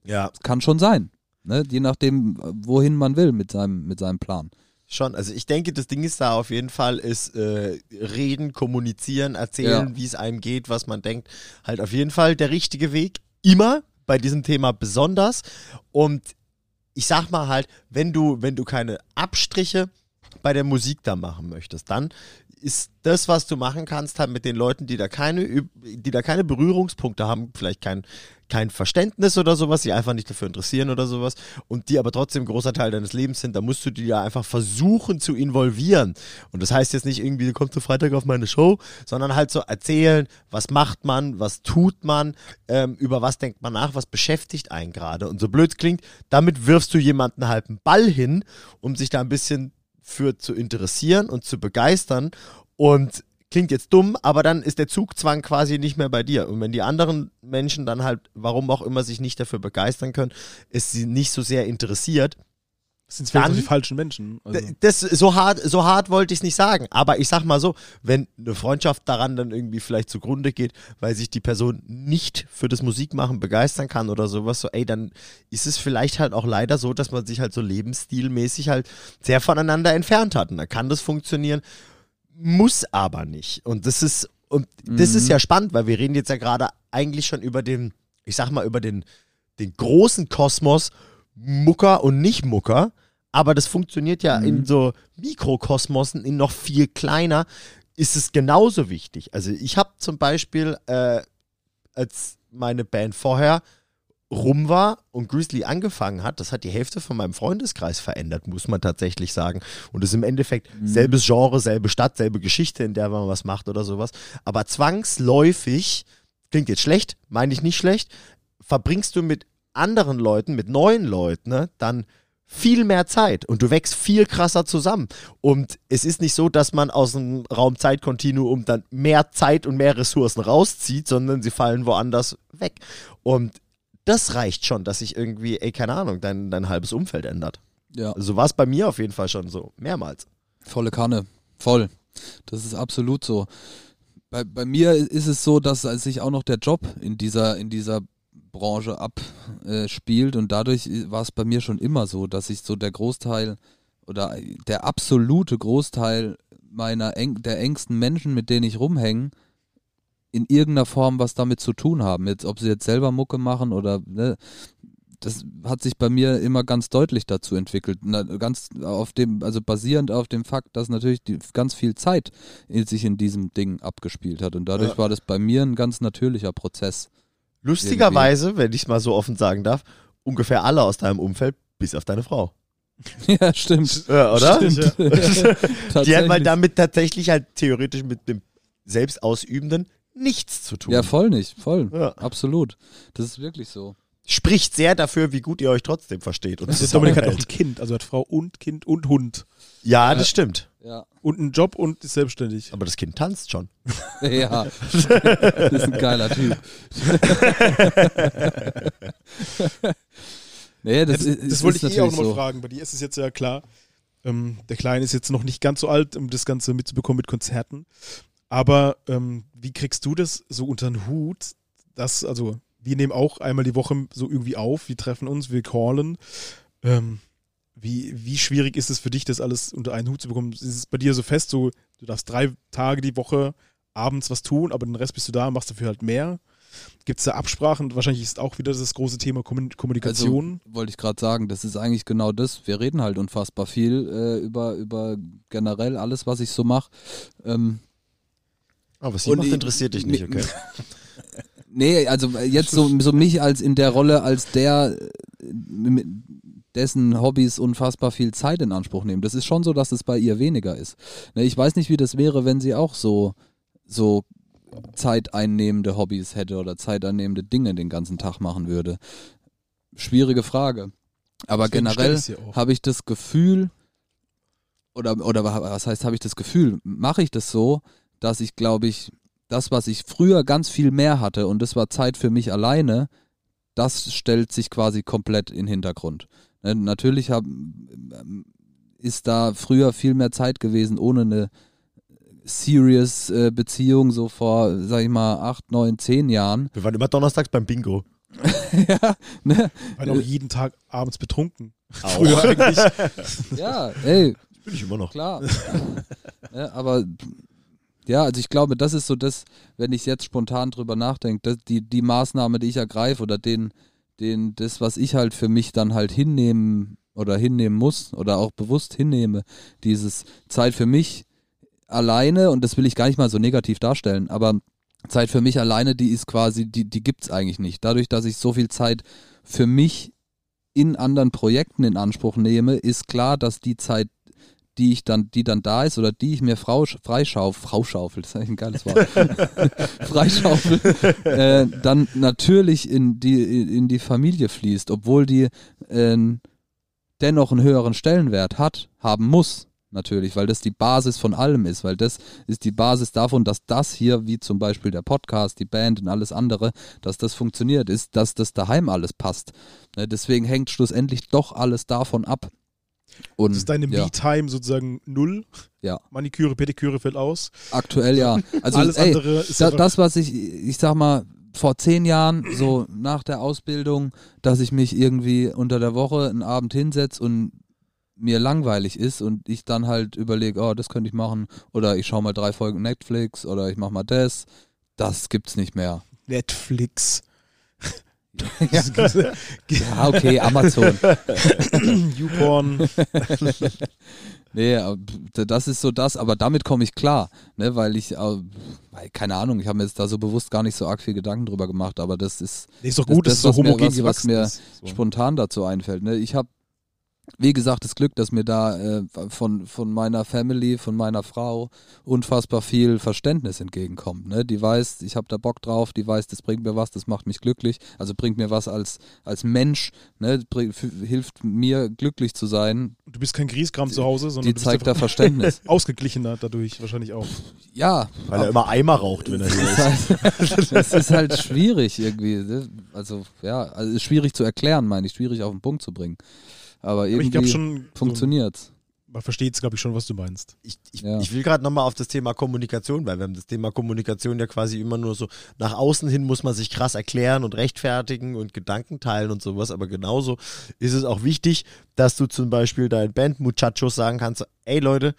ja, Kann schon sein, ne? Je nachdem, wohin man will mit seinem, mit seinem Plan. Schon. Also ich denke, das Ding ist da auf jeden Fall, ist äh, reden, kommunizieren, erzählen, Ja. wie es einem geht, was man denkt. Halt auf jeden Fall der richtige Weg. Immer bei diesem Thema besonders. Und ich sag mal halt, wenn du, wenn du keine Abstriche bei der Musik da machen möchtest, dann ist das, was du machen kannst, halt mit den Leuten, die da keine, die da keine Berührungspunkte haben, vielleicht kein, kein Verständnis oder sowas, die einfach nicht dafür interessieren oder sowas und die aber trotzdem ein großer Teil deines Lebens sind, da musst du die ja einfach versuchen zu involvieren. Und das heißt jetzt nicht irgendwie, du kommst du Freitag auf meine Show, sondern halt so erzählen, was macht man, was tut man, ähm, über was denkt man nach, was beschäftigt einen gerade. Und so blöd klingt, damit wirfst du jemanden halt einen Ball hin, um sich da ein bisschen für zu interessieren und zu begeistern. Und klingt jetzt dumm, aber dann ist der Zugzwang quasi nicht mehr bei dir. Und wenn die anderen Menschen dann halt, warum auch immer, sich nicht dafür begeistern können, es sie nicht so sehr interessiert, Das sind vielleicht Dann- die falschen Menschen. Also, Das so hart, so hart wollte ich es nicht sagen. Aber ich sag mal so, wenn eine Freundschaft daran dann irgendwie vielleicht zugrunde geht, weil sich die Person nicht für das Musikmachen begeistern kann oder sowas, so, ey, dann ist es vielleicht halt auch leider so, dass man sich halt so lebensstilmäßig halt sehr voneinander entfernt hat. Und dann kann das funktionieren, muss aber nicht. Und das ist, und das ist Mhm. ja spannend, weil wir reden jetzt ja gerade eigentlich schon über den, ich sag mal, über den, den großen Kosmos Mucker und Nicht-Mucker. Aber das funktioniert ja in so Mikrokosmosen, in noch viel kleiner, ist es genauso wichtig. Also ich habe zum Beispiel, äh, als meine Band vorher rum war und Grizzly angefangen hat, das hat die Hälfte von meinem Freundeskreis verändert, muss man tatsächlich sagen. Und es ist im Endeffekt selbes Genre, selbe Stadt, selbe Geschichte, in der man was macht oder sowas. Aber zwangsläufig, klingt jetzt schlecht, meine ich nicht schlecht, verbringst du mit anderen Leuten, mit neuen Leuten, ne, dann viel mehr Zeit und du wächst viel krasser zusammen. Und es ist nicht so, dass man aus dem Raum-Zeit-Kontinuum dann mehr Zeit und mehr Ressourcen rauszieht, sondern sie fallen woanders weg. Und das reicht schon, dass sich irgendwie, ey, keine Ahnung, dein, dein halbes Umfeld ändert. Ja. So war es bei mir auf jeden Fall schon so, mehrmals. Volle Kanne, voll. Das ist absolut so. Bei, bei mir ist es so, dass sich auch noch der Job in dieser, in dieser Branche abspielt und dadurch war es bei mir schon immer so, dass ich so der Großteil oder der absolute Großteil meiner eng, der engsten Menschen, mit denen ich rumhänge, in irgendeiner Form was damit zu tun haben. Jetzt, ob sie jetzt selber Mucke machen oder ne, das hat sich bei mir immer ganz deutlich dazu entwickelt. Na, ganz auf dem, also basierend auf dem Fakt, dass natürlich die, ganz viel Zeit in, sich in diesem Ding abgespielt hat. Und dadurch Ja. war das bei mir ein ganz natürlicher Prozess. Lustigerweise, wenn ich es mal so offen sagen darf, ungefähr alle aus deinem Umfeld, bis auf deine Frau. ja, stimmt. Ja, oder? Stimmt, ja. Die hat mal damit tatsächlich halt theoretisch mit dem Selbstausübenden nichts zu tun. Ja, voll nicht, voll. Ja. Absolut. Das ist wirklich so. Spricht sehr dafür, wie gut ihr euch trotzdem versteht. Und Der Dominik hat auch ein. Kind, also hat Frau und Kind und Hund. Ja, das stimmt. Ja. Und einen Job und ist selbstständig. Aber das Kind tanzt schon. Ja. das ist ein geiler Typ. nee, das, Das, ist, das ist wollte ich eh auch nochmal so. fragen. Bei dir ist es jetzt ja klar. Ähm, der Kleine ist jetzt noch nicht ganz so alt, um das Ganze mitzubekommen mit Konzerten. Aber ähm, wie kriegst du das so unter den Hut? Dass, also, wir nehmen auch einmal die Woche so irgendwie auf, wir treffen uns, wir callen. Ähm, wie, wie schwierig ist es für dich, das alles unter einen Hut zu bekommen? Ist es bei dir so fest, so, du darfst drei Tage die Woche abends was tun, aber den Rest bist du da, machst dafür halt mehr? Gibt es da Absprachen? Wahrscheinlich ist auch wieder das große Thema Kommun- Kommunikation. Also, wollte ich gerade sagen, das ist eigentlich genau das. Wir reden halt unfassbar viel äh, über, über generell alles, was ich so mache. Ähm, Aber was sie Und macht, interessiert dich nicht, okay? Nee, also jetzt so, so mich als in der Rolle als der, äh, dessen Hobbys unfassbar viel Zeit in Anspruch nehmen. Das ist schon so, dass es bei ihr weniger ist. Ne, ich weiß nicht, wie das wäre, wenn sie auch so, so zeiteinnehmende Hobbys hätte oder zeiteinnehmende Dinge den ganzen Tag machen würde. Schwierige Frage. Aber Deswegen generell habe ich das Gefühl, oder, oder was heißt, habe ich das Gefühl, mache ich das so, dass ich, glaube ich, das, was ich früher ganz viel mehr hatte und das war Zeit für mich alleine, das stellt sich quasi komplett in den Hintergrund. Ne, natürlich hab, ähm, ist da früher viel mehr Zeit gewesen, ohne eine serious äh, Beziehung, so vor, sag ich mal, acht, neun, zehn Jahren. Wir waren immer donnerstags beim Bingo. ja, ne? Waren auch jeden Tag abends betrunken. Auch. Früher eigentlich. ja, ey, Bin ich immer noch. klar. ja, aber ja, also ich glaube, das ist so das, wenn ich jetzt spontan drüber nachdenke, dass die, die Maßnahme, die ich ergreife oder den, den, das, was ich halt für mich dann halt hinnehmen oder hinnehmen muss oder auch bewusst hinnehme, dieses Zeit für mich alleine, und das will ich gar nicht mal so negativ darstellen, aber Zeit für mich alleine, die ist quasi, die, die gibt's eigentlich nicht. Dadurch, dass ich so viel Zeit für mich in anderen Projekten in Anspruch nehme, ist klar, dass die Zeit, die ich dann, die dann da ist oder die ich mir frau, freischaufel, Frauschaufel, das ist eigentlich ein geiles Wort, freischaufel, äh, dann natürlich in die, in die Familie fließt, obwohl die äh, dennoch einen höheren Stellenwert hat, haben muss. Natürlich, weil das die Basis von allem ist, weil das ist die Basis davon, dass das hier, wie zum Beispiel der Podcast, die Band und alles andere, dass das funktioniert, ist, dass das daheim alles passt. Ne, deswegen hängt schlussendlich doch alles davon ab. Und Das ist deine ja, Me-Time sozusagen null. Ja. Maniküre, Pediküre fällt aus. aktuell ja. Also Alles ey, andere ist da, das, was ich, ich sag mal, vor zehn Jahren, so nach der Ausbildung, dass ich mich irgendwie unter der Woche einen Abend hinsetze und mir langweilig ist und ich dann halt überlege, oh, das könnte ich machen oder ich schaue mal drei Folgen Netflix oder ich mache mal das, das gibt's nicht mehr. Netflix. Ja, okay, Amazon. YouPorn. Nee, aber das ist so das, aber damit komme ich klar, ne, weil ich, äh, weil, keine Ahnung, ich habe mir jetzt da so bewusst gar nicht so arg viel Gedanken drüber gemacht, aber das ist Nee, ist doch Das- gut, das, dass es so was mir- homogen was- was mir ist. So. spontan dazu einfällt. Ne? Ich habe, wie gesagt, das Glück, dass mir da äh, von, von meiner Family, von meiner Frau unfassbar viel Verständnis entgegenkommt. Ne? Die weiß, ich habe da Bock drauf, die weiß, das bringt mir was, das macht mich glücklich, also bringt mir was als, als Mensch, ne? bring, hilft mir glücklich zu sein. Du bist kein Grieskram zu Hause, sondern Die du bist zeigt da Verständnis. ausgeglichener dadurch wahrscheinlich auch. Ja, Weil er immer Eimer raucht, wenn er hier ist. halt, es ist halt schwierig irgendwie. ne? Also, ja, also ist schwierig zu erklären, meine ich, schwierig auf den Punkt zu bringen. Aber Aber ich irgendwie glaube schon, so, funktioniert's. man versteht es, glaube ich, schon, was du meinst. Ich, ich, Ja. ich will gerade nochmal auf das Thema Kommunikation, weil wir haben das Thema Kommunikation ja quasi immer nur so, nach außen hin muss man sich krass erklären und rechtfertigen und Gedanken teilen und sowas, aber genauso ist es auch wichtig, dass du zum Beispiel deinen Band-Muchachos sagen kannst, ey Leute,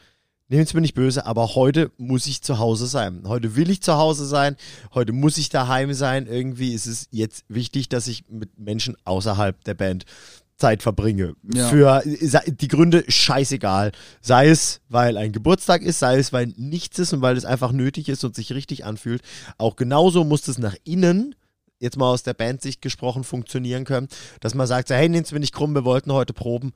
nehmt es mir nicht böse, aber heute muss ich zu Hause sein. Heute will ich zu Hause sein, heute muss ich daheim sein. Irgendwie ist es jetzt wichtig, dass ich mit Menschen außerhalb der Band Zeit verbringe. Ja. Für die Gründe scheißegal. Sei es, weil ein Geburtstag ist, sei es, weil nichts ist und weil es einfach nötig ist und sich richtig anfühlt. Auch genauso muss es nach innen, jetzt mal aus der Bandsicht gesprochen, funktionieren können, dass man sagt, hey, nehmt's mir nicht krumm, wir wollten heute proben.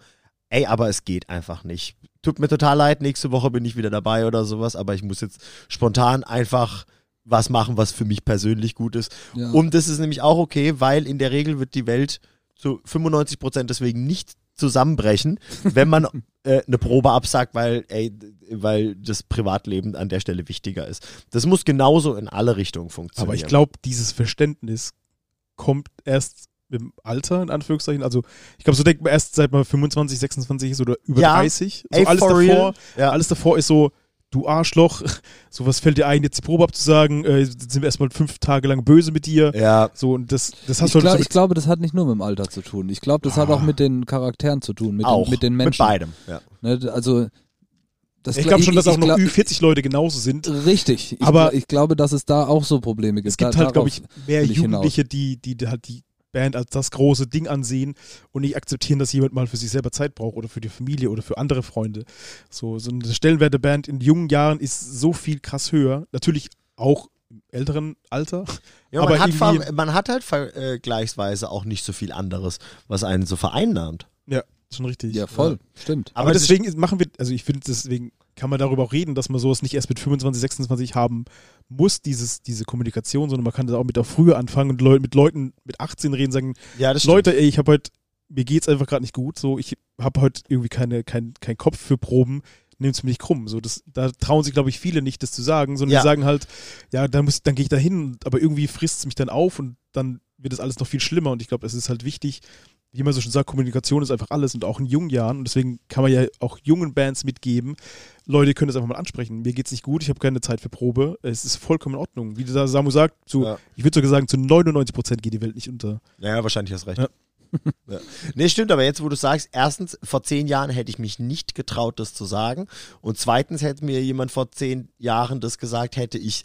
Ey, aber es geht einfach nicht. Tut mir total leid, nächste Woche bin ich wieder dabei oder sowas, aber ich muss jetzt spontan einfach was machen, was für mich persönlich gut ist. Ja. Und das ist nämlich auch okay, weil in der Regel wird die Welt zu 95 Prozent deswegen nicht zusammenbrechen, wenn man äh, eine Probe absagt, weil, ey, weil das Privatleben an der Stelle wichtiger ist. Das muss genauso in alle Richtungen funktionieren. Aber ich glaube, dieses Verständnis kommt erst im Alter, in Anführungszeichen. Also, ich glaube, so denkt man erst seit man 25, 26 ist oder über Ja. 30. So Ey, alles davor? Ja. alles davor ist so, du Arschloch, so was fällt dir ein, jetzt die Probe abzusagen, äh, sind wir erstmal fünf Tage lang böse mit dir. ja, So, und das, das hast Ich, du glaub, halt ich glaube, das hat nicht nur mit dem Alter zu tun. Ich glaube, das hat auch mit den Charakteren zu tun, mit, auch. den, mit den Mit Menschen. beidem. Ja. Ne, also, das ich gla- glaube schon, dass auch ich noch glaub- Ü40 Leute genauso sind. Richtig. Ich, Aber- ich glaube, dass es da auch so Probleme gibt. Es gibt Da- halt, glaube ich, mehr ich hinaus. Jugendliche, die, die halt die Band als das große Ding ansehen und nicht akzeptieren, dass jemand mal für sich selber Zeit braucht oder für die Familie oder für andere Freunde. So, so eine Stellenwert der Band in jungen Jahren ist so viel krass höher. Natürlich auch im älteren Alter. Ja, Aber man, hat, ver- man hat halt vergleichsweise auch nicht so viel anderes, was einen so vereinnahmt. Ja, schon richtig. Ja, voll. Stimmt. Aber, das deswegen ist- machen wir, also ich finde, deswegen kann man darüber auch reden, dass man sowas nicht erst mit 25, 26 haben muss, dieses, diese Kommunikation, sondern man kann das auch mit auch früher anfangen und Leu mit Leuten mit 18 reden, sagen, Ja, Leute, ey, ich habe heute, mir geht's einfach gerade nicht gut, so, ich habe heute irgendwie keine, kein, kein Kopf für Proben, nehmt's mir nicht krumm. So, das, da trauen sich, glaube ich, viele nicht, das zu sagen, sondern Ja. die sagen halt, ja, dann, muss, dann gehe ich da hin, aber irgendwie frisst es mich dann auf und dann wird das alles noch viel schlimmer und ich glaube, es ist halt wichtig, wie man so schon sagt, Kommunikation ist einfach alles und auch in jungen Jahren und deswegen kann man ja auch jungen Bands mitgeben, Leute könnt es einfach mal ansprechen. Mir geht's nicht gut, ich habe keine Zeit für Probe. Es ist vollkommen in Ordnung. Wie Samu sagt, zu, Ja. ich würde sogar sagen, zu 99 Prozent geht die Welt nicht unter. Ja, wahrscheinlich hast recht. Ja. Ja. Nee, stimmt, aber jetzt, wo du sagst, erstens, vor zehn Jahren hätte ich mich nicht getraut, das zu sagen. Und zweitens hätte mir jemand vor zehn Jahren das gesagt, hätte ich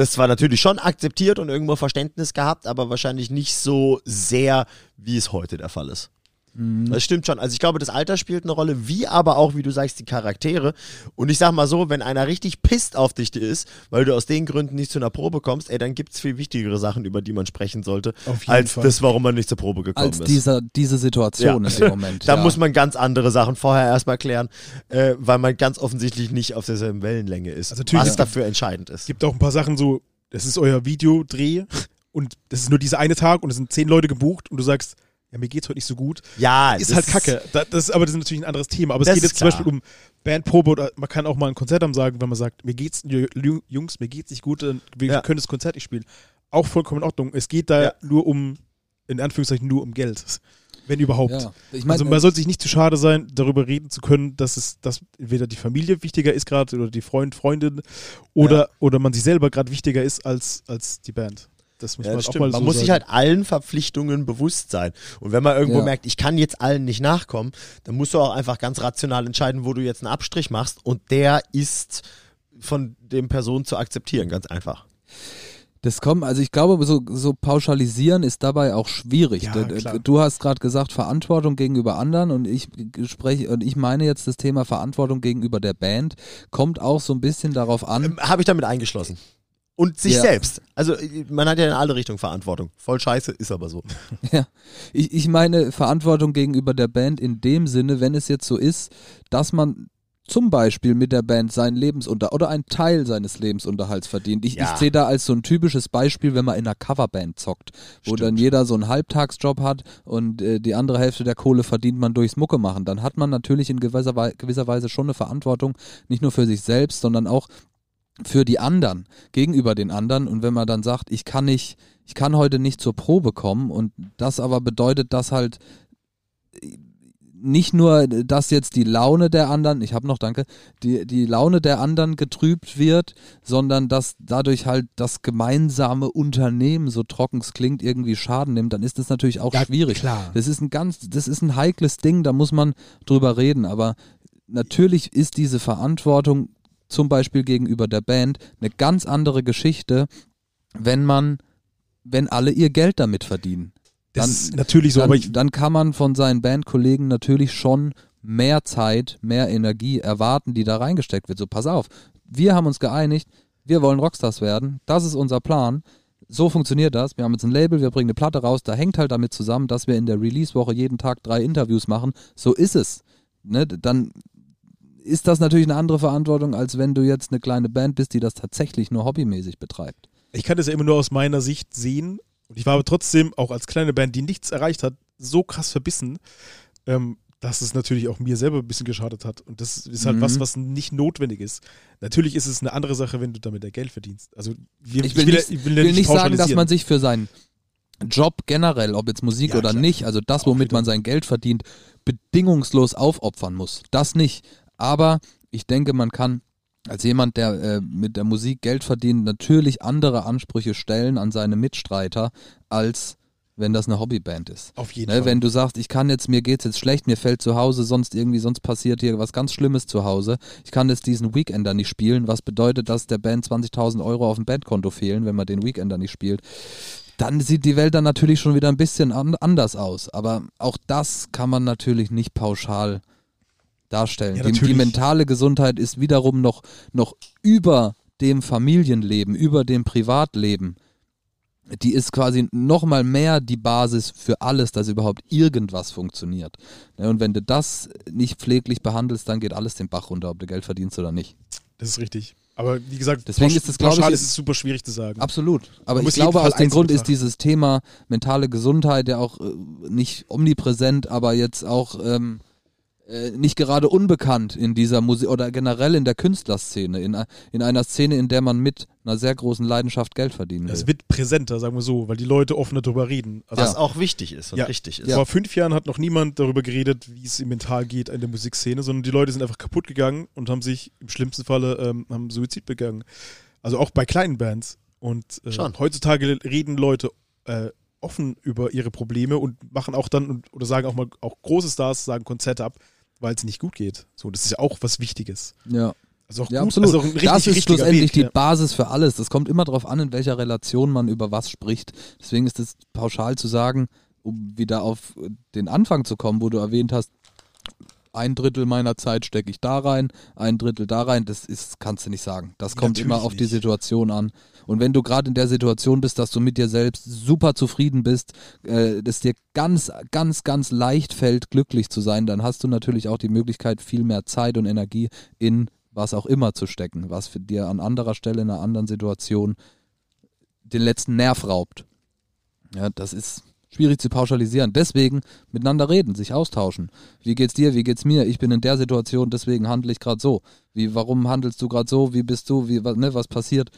das zwar natürlich schon akzeptiert und irgendwo Verständnis gehabt, aber wahrscheinlich nicht so sehr, wie es heute der Fall ist. Das stimmt schon. Also ich glaube, das Alter spielt eine Rolle, wie aber auch, wie du sagst, die Charaktere. Und ich sag mal so, wenn einer richtig pisst auf dich ist, weil du aus den Gründen nicht zu einer Probe kommst, ey, dann gibt es viel wichtigere Sachen, über die man sprechen sollte, Auf jeden als Fall. das, warum man nicht zur Probe gekommen Als ist. dieser, diese Situation Ja. in dem Moment. da ja. muss man ganz andere Sachen vorher erstmal klären, äh, weil man ganz offensichtlich nicht auf derselben Wellenlänge ist. Also natürlich- was dafür entscheidend ist. Es gibt auch ein paar Sachen so, das ist euer Videodreh und das ist nur dieser eine Tag und es sind zehn Leute gebucht und du sagst, ja, mir geht's heute nicht so gut. Ja, Ist das halt kacke. Da, das, ist- aber das ist natürlich ein anderes Thema. Aber es Das geht jetzt zum. Beispiel um Bandprobe oder man kann auch mal ein Konzert am sagen, wenn man sagt, mir geht's, Ju- Jungs, mir geht's nicht gut, dann wir Ja. können das Konzert nicht spielen. Auch vollkommen in Ordnung. Es geht da Ja. nur um, in Anführungszeichen, nur um Geld. Wenn überhaupt. Ja. Ich meine, also man sollte sich nicht zu schade sein, darüber reden zu können, dass es, dass entweder die Familie wichtiger ist gerade oder die Freund, Freundin oder, oder man sich selber gerade wichtiger ist als, als die Band. Das muss Ja, man das stimmt. man so muss sagen. sich halt allen Verpflichtungen bewusst sein. Und wenn man irgendwo Ja. merkt, ich kann jetzt allen nicht nachkommen, dann musst du auch einfach ganz rational entscheiden, wo du jetzt einen Abstrich machst. Und der ist von dem Person zu akzeptieren, ganz einfach. Das kommt, also ich glaube, so, so pauschalisieren ist dabei auch schwierig. Ja, klar. du hast gerade gesagt, Verantwortung gegenüber anderen und ich spreche und ich meine jetzt das Thema Verantwortung gegenüber der Band kommt auch so ein bisschen darauf an. Ähm, Habe ich damit eingeschlossen. Und sich Ja. selbst. Also man hat ja in alle Richtungen Verantwortung. Voll scheiße, ist aber so. Ja, ich, ich meine Verantwortung gegenüber der Band in dem Sinne, wenn es jetzt so ist, dass man zum Beispiel mit der Band seinen Lebensunterhalt oder einen Teil seines Lebensunterhalts verdient. Ich, Ja. ich sehe da als so ein typisches Beispiel, wenn man in einer Coverband zockt, wo Stimmt. dann jeder so einen Halbtagsjob hat und äh, die andere Hälfte der Kohle verdient man durchs Mucke machen. Dann hat man natürlich in gewisser, Wei- gewisser Weise schon eine Verantwortung, nicht nur für sich selbst, sondern auch für die anderen, gegenüber den anderen. Und wenn man dann sagt, ich kann nicht, ich kann heute nicht zur Probe kommen und das aber bedeutet, dass halt nicht nur, dass jetzt die Laune der anderen, ich habe noch, danke, die, die Laune der anderen getrübt wird, sondern dass dadurch halt das gemeinsame Unternehmen, so trocken es klingt, irgendwie Schaden nimmt, dann ist das natürlich auch Ja, schwierig. klar. Das ist ein ganz, das ist ein heikles Ding, da muss man drüber reden, aber natürlich ist diese Verantwortung zum Beispiel gegenüber der Band, eine ganz andere Geschichte, wenn man, wenn alle ihr Geld damit verdienen. Das Dann- ist natürlich so, dann, aber ich, dann kann man von seinen Bandkollegen natürlich schon mehr Zeit, mehr Energie erwarten, die da reingesteckt wird. So, pass auf, wir haben uns geeinigt, wir wollen Rockstars werden, das ist unser Plan. So funktioniert das. Wir haben jetzt ein Label, wir bringen eine Platte raus, da hängt halt damit zusammen, dass wir in der Release-Woche jeden Tag drei Interviews machen. So ist es. Ne? Dann ist das natürlich eine andere Verantwortung, als wenn du jetzt eine kleine Band bist, die das tatsächlich nur hobbymäßig betreibt. ich kann das ja immer nur aus meiner Sicht sehen. Und ich war aber trotzdem, auch als kleine Band, die nichts erreicht hat, so krass verbissen, ähm, dass es natürlich auch mir selber ein bisschen geschadet hat. Und das ist halt Mhm. was, was nicht notwendig ist. Natürlich ist es eine andere Sache, wenn du damit ja Geld verdienst. Also wir, Ich will ja- nicht, ich will nicht sagen, dass man sich für seinen Job generell, ob jetzt Musik Ja, oder klar. nicht, also das, womit man sein Geld verdient, bedingungslos aufopfern muss. Das nicht. Aber ich denke, man kann als jemand, der äh, mit der Musik Geld verdient, natürlich andere Ansprüche stellen an seine Mitstreiter, als wenn das eine Hobbyband ist. Auf jeden Ne, Fall. wenn du sagst, ich kann jetzt, mir geht's jetzt schlecht, mir fällt zu Hause sonst irgendwie, sonst passiert hier was ganz Schlimmes zu Hause. Ich kann jetzt diesen Weekender nicht spielen, was bedeutet, dass der Band 20.000 Euro auf dem Bandkonto fehlen, wenn man den Weekender nicht spielt. Dann sieht die Welt dann natürlich schon wieder ein bisschen an, anders aus. Aber auch das kann man natürlich nicht pauschal darstellen. Ja, die, die mentale Gesundheit ist wiederum noch, noch über dem Familienleben, über dem Privatleben die ist quasi nochmal mehr die Basis für alles, dass überhaupt irgendwas funktioniert. Ne, Und wenn du das nicht pfleglich behandelst, dann geht alles den Bach runter, ob du Geld verdienst oder nicht. das ist richtig. Aber wie gesagt, Deswegen ist es, glaub ich, ist- es super schwierig zu sagen. Absolut. Aber ich glaube, aus dem Grund ist dieses Thema mentale Gesundheit ja auch äh, nicht omnipräsent, aber jetzt auch ähm, äh, nicht gerade unbekannt in dieser Musik oder generell in der Künstlerszene, in, a- in einer Szene, in der man mit einer sehr großen Leidenschaft Geld verdienen will. Es wird präsenter, sagen wir so, weil die Leute offener darüber reden. Also Was auch wichtig ist und Ja. richtig ist. Vor fünf Jahren hat noch niemand darüber geredet, wie es ihm mental geht in der Musikszene, sondern die Leute sind einfach kaputt gegangen und haben sich im schlimmsten Falle ähm, haben Suizid begangen. Also auch bei kleinen Bands. Und äh, Schon. heutzutage reden Leute äh, offen über ihre Probleme und machen auch dann oder sagen auch mal auch große Stars sagen Konzerte ab, weil es nicht gut geht. So, das ist ja auch was Wichtiges. ja. Also auch Ja, gut, absolut. Also richtig, das ist schlussendlich Weg, die ja. Basis für alles. Das kommt immer darauf an, in welcher Relation man über was spricht. Deswegen ist es pauschal zu sagen, um wieder auf den Anfang zu kommen, wo du erwähnt hast, ein Drittel meiner Zeit stecke ich da rein, ein Drittel da rein, das ist, kannst du nicht sagen. Das kommt Natürlich immer auf die nicht. Situation an. Und wenn du gerade in der Situation bist, dass du mit dir selbst super zufrieden bist, äh, dass dir ganz, ganz, ganz leicht fällt, glücklich zu sein, dann hast du natürlich auch die Möglichkeit, viel mehr Zeit und Energie in was auch immer zu stecken, was für dir an anderer Stelle in einer anderen Situation den letzten Nerv raubt. Ja, das ist schwierig zu pauschalisieren. Deswegen miteinander reden, sich austauschen. Wie geht's dir? Wie geht's mir? Ich bin in der Situation, deswegen handle ich gerade so. Wie, warum handelst du gerade so? Wie bist du? Wie, was, ne, was passiert?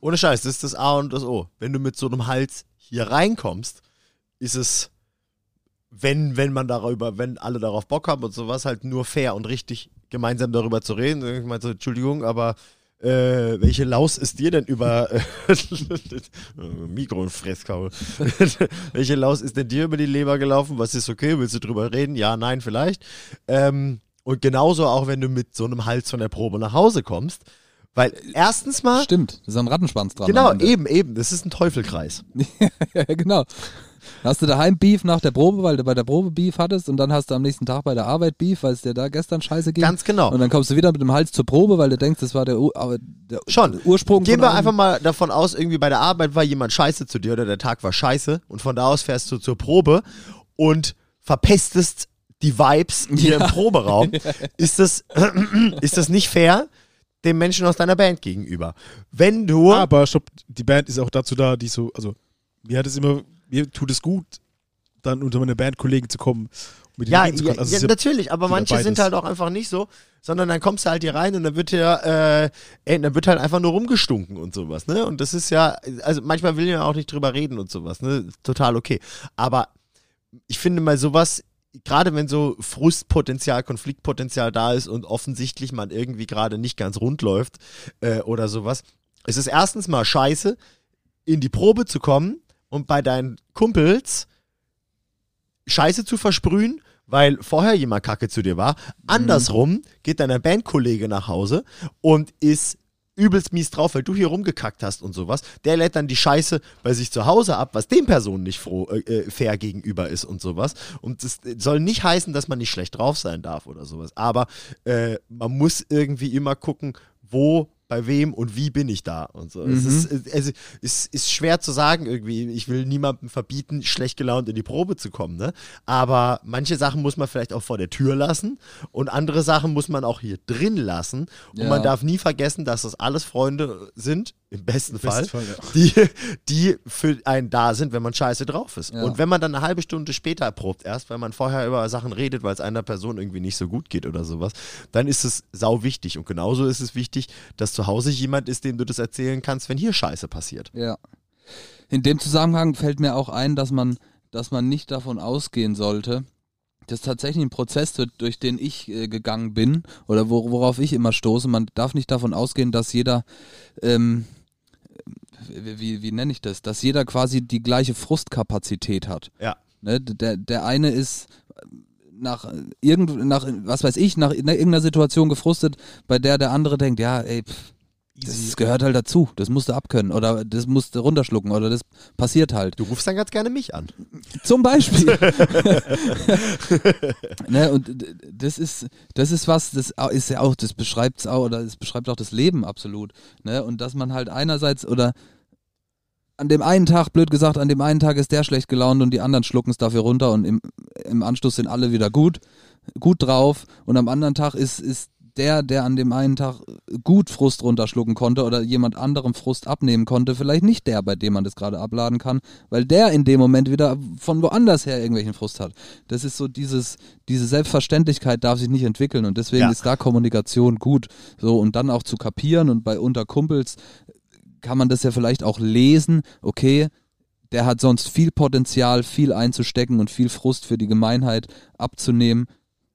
Ohne Scheiß, das ist das A und das O. Wenn du mit so einem Hals hier reinkommst, ist es, wenn, wenn man darüber, wenn alle darauf Bock haben und sowas, halt nur fair und richtig gemeinsam darüber zu reden. Ich meine so, Entschuldigung, aber äh, welche Laus ist dir denn über äh, Mikro und Fresskaul? welche Laus ist denn dir über die Leber gelaufen? Was ist okay? Willst du drüber reden? Ja, nein, vielleicht. Ähm, und genauso auch, wenn du mit so einem Hals von der Probe nach Hause kommst. Weil erstens mal, Stimmt, da ist ein Rattenschwanz dran. Genau, eben, eben. Das ist ein Teufelkreis. ja, genau. Hast du daheim Beef nach der Probe, weil du bei der Probe Beef hattest und dann hast du am nächsten Tag bei der Arbeit Beef, weil es dir da gestern scheiße ging. Ganz genau. Und dann kommst du wieder mit dem Hals zur Probe, weil du denkst, das war der, Ur aber der Schon. Ursprung. Gehen von wir einfach mal davon aus, irgendwie bei der Arbeit war jemand scheiße zu dir oder der Tag war scheiße und von da aus fährst du zur Probe und verpestest die Vibes hier im Proberaum. Ist das, ist das nicht fair dem Menschen aus deiner Band gegenüber? Wenn du. Aber stopp, die Band ist auch dazu da, die so, also mir hat es immer, mir tut es gut, dann unter meine Bandkollegen zu kommen denen Ja, zu ja, können. Also ja ist natürlich, aber manche sind halt auch einfach nicht so, sondern dann kommst du halt hier rein und dann wird hier, äh, ey, dann wird halt einfach nur rumgestunken und sowas, ne? Und das ist ja, also manchmal will ja auch nicht drüber reden und sowas, ne? Total okay. Aber ich finde mal sowas, gerade wenn so Frustpotenzial, Konfliktpotenzial da ist und offensichtlich man irgendwie gerade nicht ganz rund läuft äh, oder sowas, es ist erstens mal scheiße, in die Probe zu kommen und bei deinen Kumpels Scheiße zu versprühen, weil vorher jemand kacke zu dir war. Andersrum geht dein Bandkollege nach Hause und ist übelst mies drauf, weil du hier rumgekackt hast und sowas. Der lädt dann die Scheiße bei sich zu Hause ab, was dem Personen nicht froh, äh, äh, fair gegenüber ist und sowas. Und das soll nicht heißen, dass man nicht schlecht drauf sein darf oder sowas. Aber äh, man muss irgendwie immer gucken, wo bei wem und wie bin ich da und so. Es, Mhm. ist, es ist, schwer zu sagen irgendwie. Ich will niemandem verbieten, schlecht gelaunt in die Probe zu kommen, ne? Aber manche Sachen muss man vielleicht auch vor der Tür lassen und andere Sachen muss man auch hier drin lassen. Und Ja. man darf nie vergessen, dass das alles Freunde sind, im besten Fall, Fall, ja. die, die für einen da sind, wenn man scheiße drauf ist. Ja. Und wenn man dann eine halbe Stunde später probt, erst weil man vorher über Sachen redet, weil es einer Person irgendwie nicht so gut geht oder sowas, dann ist es sau wichtig. Und genauso ist es wichtig, dass zu Hause jemand ist, dem du das erzählen kannst, wenn hier Scheiße passiert. Ja. In dem Zusammenhang fällt mir auch ein, dass man, dass man nicht davon ausgehen sollte, das ist tatsächlich ein Prozess, durch- durch den ich äh, gegangen bin oder wo, worauf ich immer stoße. Man darf nicht davon ausgehen, dass jeder, ähm, wie, wie, wie nenne ich das, dass jeder quasi die gleiche Frustkapazität hat. Ja. Ne? Der, der eine ist nach irgend, nach, was weiß ich, nach irgendeiner Situation gefrustet, bei der der andere denkt, ja, ey, pff, das gehört halt dazu, das musst du abkönnen oder das musst du runterschlucken oder das passiert halt. Du rufst dann ganz gerne mich an. Zum Beispiel. ne, und das ist, das ist was, das ist ja auch, das beschreibt es auch, oder es beschreibt auch das Leben absolut. Ne? Und dass man halt einerseits oder an dem einen Tag, blöd gesagt, an dem einen Tag ist der schlecht gelaunt und die anderen schlucken es dafür runter und im, im Anschluss sind alle wieder gut, gut drauf und am anderen Tag ist, ist der, der an dem einen Tag gut Frust runterschlucken konnte oder jemand anderem Frust abnehmen konnte, vielleicht nicht der, bei dem man das gerade abladen kann, weil der in dem Moment wieder von woanders her irgendwelchen Frust hat. Das ist so dieses, diese Selbstverständlichkeit darf sich nicht entwickeln und deswegen Ja. ist da Kommunikation gut. So und dann auch zu kapieren und bei unter Kumpels kann man das ja vielleicht auch lesen, okay, der hat sonst viel Potenzial, viel einzustecken und viel Frust für die Gemeinheit abzunehmen.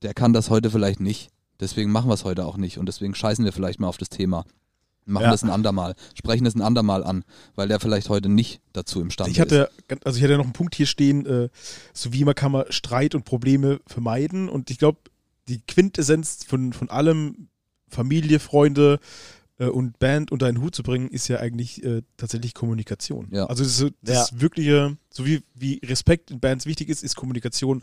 Der kann das heute vielleicht nicht. Deswegen machen wir es heute auch nicht und deswegen scheißen wir vielleicht mal auf das Thema. Machen Ja. das ein andermal, sprechen das ein andermal an, weil der vielleicht heute nicht dazu imstande Ich hatte, also ich hatte noch einen Punkt hier stehen, äh, so wie man kann man Streit und Probleme vermeiden. Und ich glaube, die Quintessenz von, von allem, Familie, Freunde äh, und Band unter einen Hut zu bringen, ist ja eigentlich äh, tatsächlich Kommunikation. Ja. Also das, ist so- das wirkliche, so wie, wie Respekt in Bands wichtig ist, ist Kommunikation,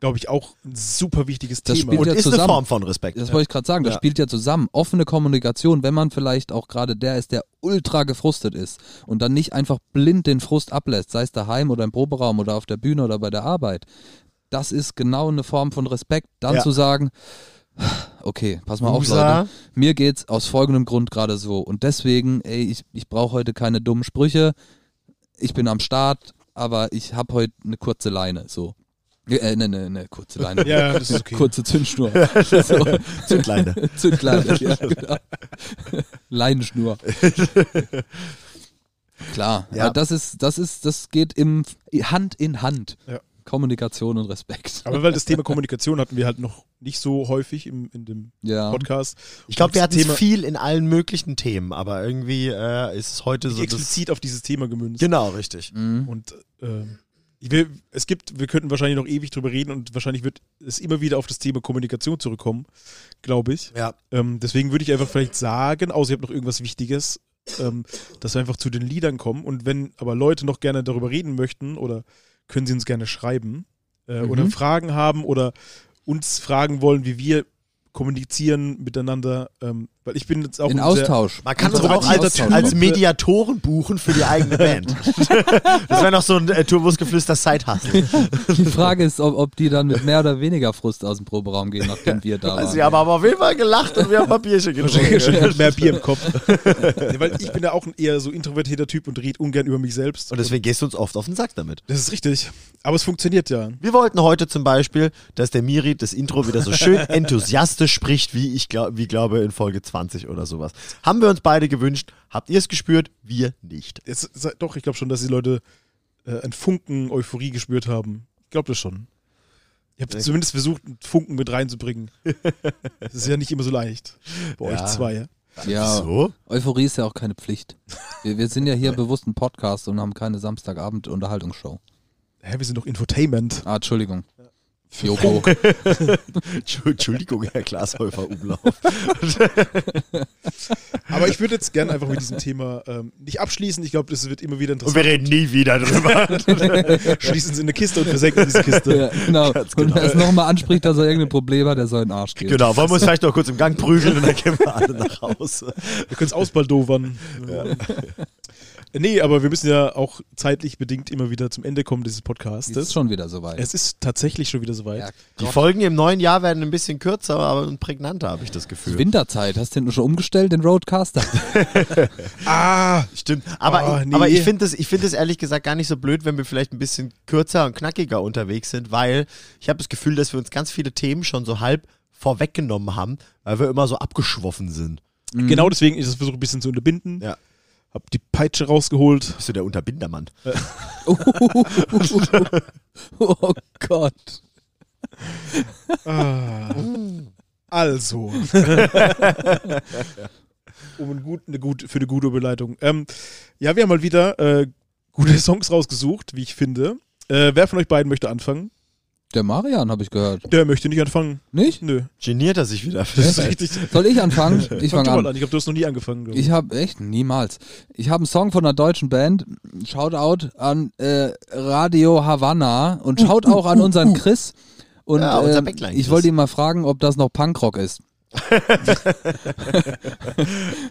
glaube ich, auch ein super wichtiges Das Thema. spielt Und ja ist eine zusammen. Form von Respekt. Das wollte ich gerade sagen, das Ja. spielt ja zusammen. Offene Kommunikation, wenn man vielleicht auch gerade der ist, der ultra gefrustet ist und dann nicht einfach blind den Frust ablässt, sei es daheim oder im Proberaum oder auf der Bühne oder bei der Arbeit. Das ist genau eine Form von Respekt, dann Ja. zu sagen, okay, pass mal auf, Usa. Leute. Mir geht's aus folgendem Grund gerade so. Und deswegen, ey, ich, ich brauche heute keine dummen Sprüche. Ich bin am Start, aber ich habe heute eine kurze Leine. So. Äh, ne, ne, ne, kurze Leine. Ja, das ist okay. Kurze Zündschnur. so. Zündleine. Zündleine, ja, genau. Leinenschnur. Klar, Ja. das ist, das ist, das geht im Hand in Hand. Ja. Kommunikation und Respekt. Aber weil das Thema Kommunikation hatten wir halt noch nicht so häufig im, in dem Ja. Podcast. Ich glaube, wir hatten Thema- viel in allen möglichen Themen, aber irgendwie äh, ist es heute so. Explizit auf dieses Thema gemünzt. genau, richtig. Mhm. Und ich will, es gibt, wir könnten wahrscheinlich noch ewig drüber reden und wahrscheinlich wird es immer wieder auf das Thema Kommunikation zurückkommen, glaube ich. Ja. Ähm, deswegen würde ich einfach vielleicht sagen, außer ihr habt noch irgendwas Wichtiges, ähm, dass wir einfach zu den Liedern kommen. Und wenn aber Leute noch gerne darüber reden möchten oder können sie uns gerne schreiben äh, Mhm. oder Fragen haben oder uns fragen wollen, wie wir kommunizieren miteinander, ähm, weil ich bin jetzt auch In ein sehr- Austausch. Man kann uns Unsere auch als, Austausch- als Mediatoren buchen für die eigene Band. das wäre noch so ein äh, Turbusgeflüster Side-Hustle. Die Frage ist, ob, ob die dann mit mehr oder weniger Frust aus dem Proberaum gehen, nachdem wir da Also, waren. sie haben aber auf jeden Fall gelacht und wir haben Papierchen getrunken. mehr Bier im Kopf. ja, weil ich bin ja auch ein eher so introvertierter Typ und rede ungern über mich selbst. Und deswegen gehst du uns oft auf den Sack damit. das ist richtig. Aber es funktioniert ja. Wir wollten heute zum Beispiel, dass der Miri das Intro wieder so schön enthusiastisch spricht, wie ich glaub, wie glaube in Folge 20 oder sowas. Haben wir uns beide gewünscht. Habt ihr es gespürt? Wir nicht. Es, es- doch, ich glaube schon, dass die Leute äh, einen Funken Euphorie gespürt haben. Ich glaube das schon. Ich habe zumindest versucht, einen Funken mit reinzubringen. Das ist ja nicht immer so leicht. Bei Ja. euch zwei. Ja, So? Euphorie ist ja auch keine Pflicht. Wir, wir sind ja hier bewusst ein Podcast und haben keine Samstagabend-Unterhaltungsshow. Hä, wir sind doch Infotainment. Ah, Entschuldigung. Joko. Entschuldigung, Herr Glashäufer Umlauf. Aber ich würde jetzt gerne einfach mit diesem Thema ähm, nicht abschließen. Ich glaube, das wird immer wieder Und interessant. wir reden nie wieder drüber. Schließen sie in eine Kiste und versenken diese Kiste. ja, genau. Ganz Und genau. wer es nochmal anspricht, dass er irgendein Problem hat, der soll in den Arsch gehen. genau, wollen wir uns vielleicht noch kurz im Gang prügeln und dann gehen wir alle nach Hause. Wir können es ausbaldowern. Nee, aber wir müssen ja auch zeitlich bedingt immer wieder zum Ende kommen dieses Das Podcastes. ist schon wieder soweit. Es ist tatsächlich schon wieder soweit. Ja, Die. Folgen im neuen Jahr werden ein bisschen kürzer, aber prägnanter, habe ich das Es ist Gefühl. Winterzeit. Hast du den schon umgestellt, den Roadcaster? Ah, Stimmt. Aber, Oh, ich, nee. aber ich finde es find es ehrlich gesagt gar nicht so blöd, wenn wir vielleicht ein bisschen kürzer und knackiger unterwegs sind, weil ich habe das Gefühl, dass wir uns ganz viele Themen schon so halb vorweggenommen haben, weil wir immer so abgeschwoffen sind. genau deswegen ist es versucht ein bisschen zu unterbinden. Ja. Hab die Peitsche rausgeholt. Bist du der Unterbindermann? oh Gott. Ah. Also. um ein gut, eine gut, für eine gute Überleitung. Ähm, ja, wir haben mal wieder äh, gute Songs rausgesucht, wie ich finde. Äh, wer von euch beiden möchte anfangen? Der Marian, habe ich gehört. Der möchte nicht anfangen. Nicht? Nö. Geniert er sich wieder? Das ist richtig. Soll ich anfangen? Ich Fang fange an. an. Ich glaube, du hast noch nie angefangen. glaub Ich habe echt niemals. Ich habe einen Song von einer deutschen Band. Shoutout an äh, Radio Havanna und schaut auch an unseren Chris. Und Ja, unser Backline ich wollte ihn mal fragen, ob das noch Punkrock ist.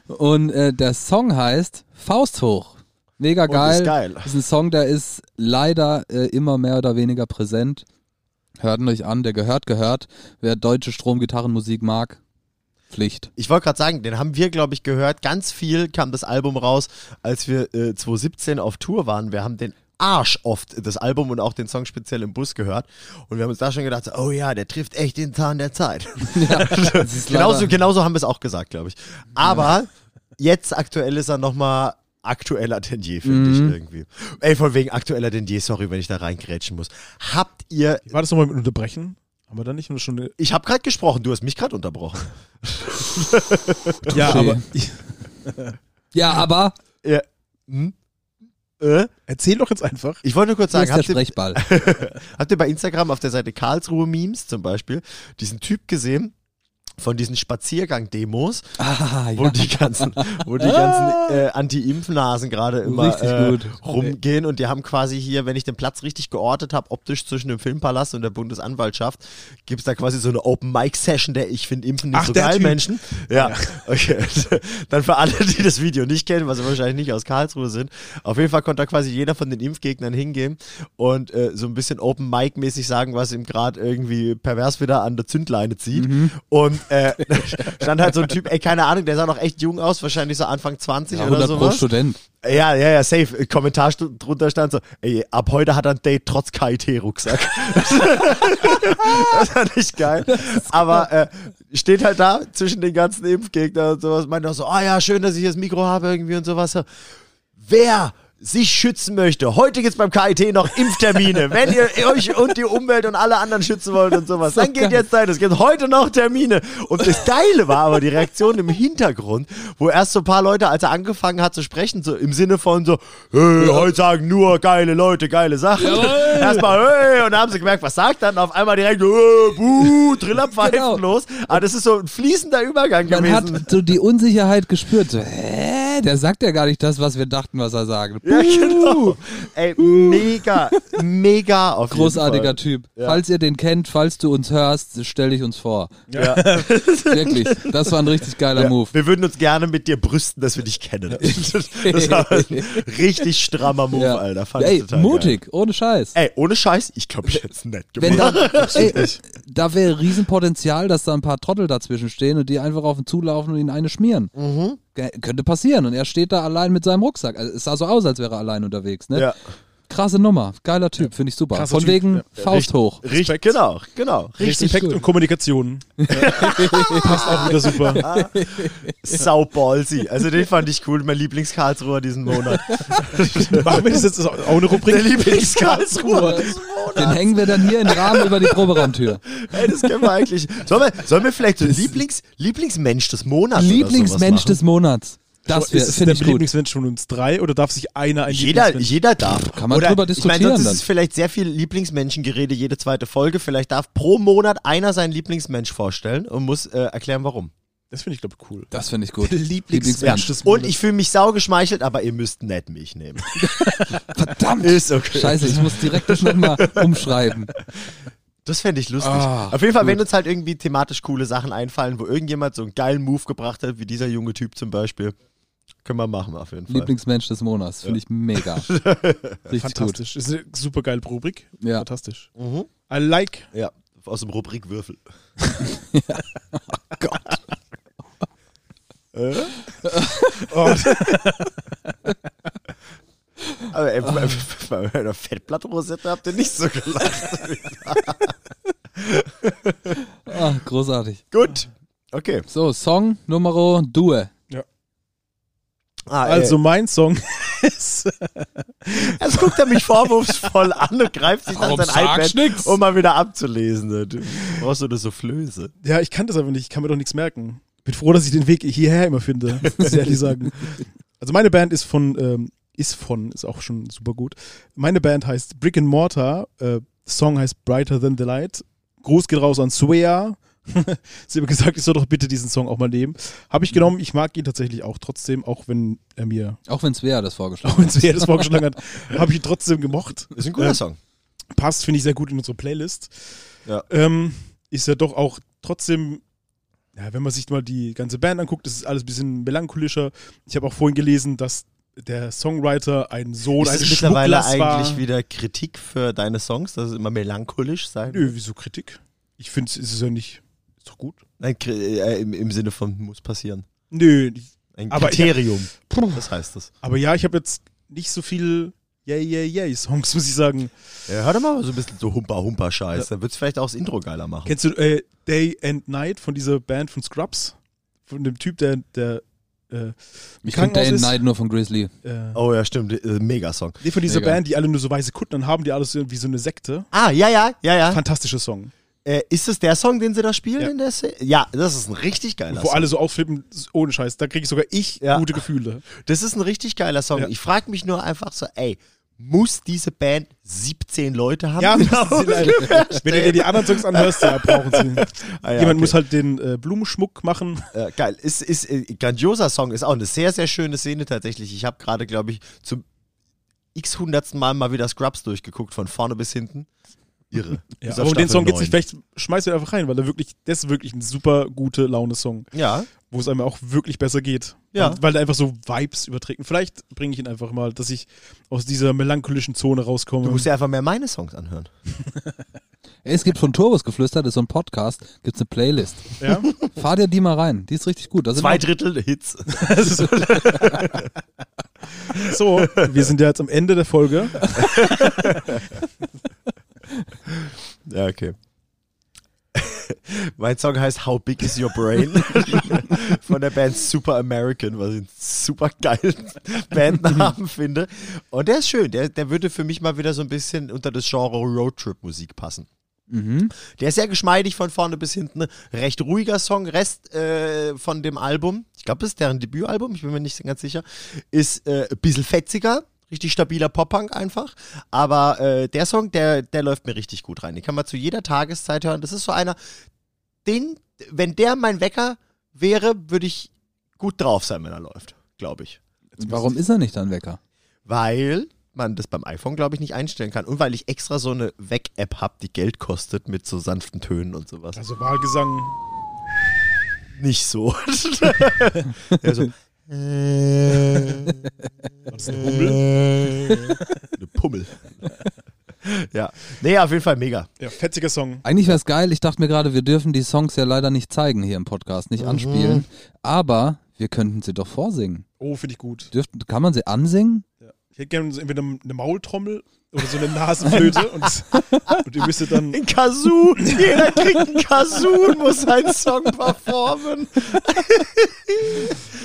und äh, der Song heißt Faust hoch. Mega Und geil. ist geil. ist ein Song, der ist leider äh, immer mehr oder weniger präsent. Hört euch an, der gehört, gehört. Wer deutsche Stromgitarrenmusik mag, Pflicht. Ich wollte gerade sagen, den haben wir, glaube ich, gehört. Ganz viel kam das Album raus, als wir äh, 2017 auf Tour waren. Wir haben den Arsch oft das Album und auch den Song speziell im Bus gehört. Und wir haben uns da schon gedacht, oh ja, der trifft echt den Zahn der Zeit. Ist genauso, genauso haben wir es auch gesagt, glaube ich. Aber jetzt aktuell ist er nochmal aktueller denn je, finde Mhm. ich irgendwie. Ey, von wegen aktueller denn je, sorry, wenn ich da reingrätschen muss. Habt ihr. War das nochmal mit Unterbrechen? Haben wir da nicht nur schon eine. ich habe gerade gesprochen, du hast mich gerade unterbrochen. Ja, aber Ja, aber Ja. Hm? Äh? erzähl doch jetzt einfach. Ich wollte nur kurz sagen, habt ihr. Habt ihr bei Instagram auf der Seite Karlsruhe Memes zum Beispiel diesen Typ gesehen von diesen Spaziergang-Demos, Ah, wo ja. die ganzen, wo die ganzen äh, Anti-Impfnasen gerade immer äh, rumgehen und die haben quasi hier, wenn ich den Platz richtig geortet habe, optisch zwischen dem Filmpalast und der Bundesanwaltschaft, gibt es da quasi so eine Open-Mic-Session, der ich finde Impfen nicht Ach, so geil, Typ. Menschen. Ja, okay. Dann für alle, die das Video nicht kennen, was sie wahrscheinlich nicht aus Karlsruhe sind, auf jeden Fall konnte da quasi jeder von den Impfgegnern hingehen und äh, so ein bisschen Open-Mic-mäßig sagen, was ihm gerade irgendwie pervers wieder an der Zündleine zieht. Und äh, stand halt so ein Typ, ey, keine Ahnung, der sah noch echt jung aus, wahrscheinlich so Anfang 20 Ja, oder 100 pro. Student. Ja, ja, ja, safe. Kommentar drunter stand so, ey, ab heute hat er ein Date trotz KIT-Rucksack. das war nicht geil. Aber äh, steht halt da zwischen den ganzen Impfgegnern und sowas, meint auch so, ah ja, schön, dass ich hier das Mikro habe irgendwie und sowas. Wer sich schützen möchte, heute gibt's beim KIT noch Impftermine. Wenn ihr euch und die Umwelt und alle anderen schützen wollt und sowas, So dann geht jetzt Zeit. Es gibt heute noch Termine. Und das Geile war aber die Reaktion im Hintergrund, wo erst so ein paar Leute, als er angefangen hat zu sprechen, so im Sinne von so, hey, heute sagen nur geile Leute geile Sachen. Erstmal, hey, und dann haben sie gemerkt, was sagt er? Und auf einmal direkt, hey, buh, Trillerpfeifen Genau. los. Aber das ist so ein fließender Übergang Man gewesen. hat so die Unsicherheit gespürt. So, hä? Der sagt ja gar nicht das, was wir dachten, was er sagt. Ja, genau. Ey, mega, mega auf Großartiger. Typ. Ja. Falls ihr den kennt, falls du uns hörst, stell dich uns vor. Ja. Wirklich. Das war ein richtig geiler Ja, Move. Wir würden uns gerne mit dir brüsten, dass wir dich kennen. Das war ein richtig strammer Move, Ja. Alter. Fand Ey, ich total mutig, ohne Scheiß. Geil. Ey, ohne Scheiß, ich glaube, ich hätte es nett Wenn gemacht. da, ey, da wäre Riesenpotenzial, dass da ein paar Trottel dazwischen stehen und die einfach auf ihn zulaufen und ihn eine schmieren. Mhm. Könnte passieren. Und er steht da allein mit seinem Rucksack. Also, es sah so aus, als wäre er allein unterwegs. Ne? ja. Krasse Nummer. Geiler Typ, finde ich super. Krasser Von Typ, wegen ja. Faust hoch. Richtig, Respekt. genau, genau. Richtig Respekt gut. und Kommunikation. Passt auch wieder super. sau ballsy. Also den fand ich cool, mein Lieblings-Karlsruher diesen Monat. Machen wir das jetzt auch eine Rubrik? Der Lieblings-Karlsruher. Den hängen wir dann hier in den Rahmen über die Proberaumtür. Ey, das können wir eigentlich. Sollen wir, sollen wir vielleicht so Lieblings, Lieblingsmensch des Monats oder Lieblingsmensch des Monats. Das ist wär- es find der. Lieblingsmensch von uns drei oder darf sich einer ein Jeder, Lieblingsmensch? jeder darf. Kann man Oder, drüber Ich meine, diskutieren sonst ist dann. es vielleicht sehr viel Lieblingsmenschengerede jede zweite Folge. Vielleicht darf pro Monat einer seinen Lieblingsmensch vorstellen und muss äh, erklären, warum. Das finde ich, glaube ich, cool. Das finde ich gut. Lieblingsmensch des Und ich fühle mich sau geschmeichelt, aber ihr müsst nicht mich nehmen. Verdammt! Ist okay. Scheiße, ich muss direkt das nochmal umschreiben. Das fände ich lustig. Ah, Auf jeden Fall, gut. wenn uns halt irgendwie thematisch coole Sachen einfallen, wo irgendjemand so einen geilen Move gebracht hat, wie dieser junge Typ zum Beispiel, können wir machen auf jeden Fall. Lieblingsmensch des Monats. Finde ich mega. Richtig Fantastisch. Ist eine super geile Rubrik. gut. Ja. Fantastisch. Mhm. I like. Ja, aus dem Rubrik Würfel. Oh, Aber ey, bei, bei einer Fettblattrosette habt ihr nicht so gelacht. Ah, großartig. Gut. Okay. So, Song Numero Due. Ah, also mein Song ist. Jetzt guckt er mich vorwurfsvoll an und greift sich Warum dann sein sagst iPad, nix? um mal wieder abzulesen. Du brauchst du eine Soufflöse. Ja, ich kann das aber nicht. Ich kann mir doch nichts merken. Bin froh, dass ich den Weg hierher immer finde, muss ich ehrlich sagen. Also meine Band ist von, ähm, ist von, ist auch schon super gut. Meine Band heißt Brick and Mortar. Äh, Song heißt Brighter Than the Light. Gruß geht raus an Svea. Sie haben gesagt, ich soll doch bitte diesen Song auch mal nehmen. Habe ich genommen. Ich mag ihn tatsächlich auch trotzdem, auch wenn er mir, Auch wenn Svea das vorgeschlagen auch wenn Svea das vorgeschlagen hat, habe ich ihn trotzdem gemocht. Ist ein guter Äh, Song. passt, finde ich, sehr gut in unsere Playlist. Ja. Ähm, ist ja doch auch trotzdem, ja, wenn man sich mal die ganze Band anguckt, das ist alles ein bisschen melancholischer. Ich habe auch vorhin gelesen, dass der Songwriter ein Sohn Ist eines es mittlerweile war. eigentlich wieder Kritik für deine Songs, dass es immer melancholisch sein? Nö, wieso Kritik? Ich finde, es ist ja nicht, ist doch gut. Nein, äh, im, im Sinne von muss passieren. Nö, Ein Aber ich- Kriterium. das heißt es. aber ja, ich habe jetzt nicht so viel Yay, Yay, Yay Songs, muss ich sagen. Ja, hör doch mal so ein bisschen so Humper-Humper-Scheiß. Dann wird es vielleicht auch das Intro geiler machen. Kennst du äh, Day and Night von dieser Band von Scrubs? Von dem Typ, der, der äh, Ich kenne Day and? Night nur von Grizzly. Äh, Oh ja, stimmt. Äh, Mega-Song. Nee, von dieser Mega. Band, die alle nur so weiße Kutten dann haben, die alles so wie so eine Sekte. Ah, ja, ja, ja, ja. Fantastischer Song. Äh, ist es der Song, den sie da spielen Ja. in der Szene? Ja, das ist ein richtig geiler Wo Song. alle so ausflippen, ohne Scheiß. Da kriege ich sogar ich Ja. gute Gefühle. Das ist ein richtig geiler Song. Ja. Ich frage mich nur einfach so, ey, muss diese Band 17 Leute haben? Ja, ungefähr Wenn du dir die anderen Songs anhörst, ja, brauchen sie. Ah, ja, Jemand okay. muss halt den äh, Blumenschmuck machen. Äh, geil. Ist, ist äh, grandioser Song, ist auch eine sehr, sehr schöne Szene tatsächlich. Ich habe gerade, glaube ich, zum x-hundertsten Mal mal wieder Scrubs durchgeguckt, von vorne bis hinten. Irre. Ja, aber um den Song Staffel geht's nicht. 9. Vielleicht schmeißt du einfach rein, weil er wirklich, das ist wirklich ein super gute Laune-Song, Ja, wo es einem auch wirklich besser geht. Ja. Und Weil er einfach so Vibes überträgt. Und vielleicht bringe ich ihn einfach mal, dass ich aus dieser melancholischen Zone rauskomme. du musst ja einfach mehr meine Songs anhören. Es gibt von Turbos geflüstert, das ist so ein Podcast, gibt es eine Playlist. ja? Fahr dir die mal rein, die ist richtig gut. Da sind Zwei Drittel Hits. So, wir sind ja jetzt am Ende der Folge. Ja, okay. mein Song heißt How Big Is Your Brain von der Band Super American, was ich einen super geilen Bandnamen finde. Und der ist schön, der, der würde für mich mal wieder so ein bisschen unter das Genre Roadtrip-Musik passen. Mhm. Der ist sehr geschmeidig von vorne bis hinten. Recht ruhiger Song. Rest äh, von dem Album, ich glaube, das ist deren Debütalbum, ich bin mir nicht ganz sicher, ist äh, ein bisschen fetziger. Richtig stabiler Pop-Punk einfach. Aber äh, der Song, der, der läuft mir richtig gut rein. Den kann man zu jeder Tageszeit hören. Das ist so einer, den, wenn der mein Wecker wäre, würde ich gut drauf sein, wenn er läuft. Glaube ich. Warum ist er nicht dann Wecker? Weil man das beim iPhone, glaube ich, nicht einstellen kann. Und weil ich extra so eine Weg-App habe, die Geld kostet mit so sanften Tönen und sowas. Also Wahlgesang. nicht so. ja, Was ist ein Hummel? Eine Pummel. ja. Nee, auf jeden Fall mega. Ja, fetziger Song. Eigentlich wäre es geil, ich dachte mir gerade, wir dürfen die Songs ja leider nicht zeigen hier im Podcast, Mhm. nicht anspielen. Aber wir könnten sie doch vorsingen. Oh, finde ich gut. Dürft, kann man sie ansingen? Ja. Ich hätte gerne so entweder eine Maultrommel oder so eine Nasenflöte und, und ihr müsstet dann. Ein Kazoo. Jeder kriegt einen Kazoo und muss seinen Song performen.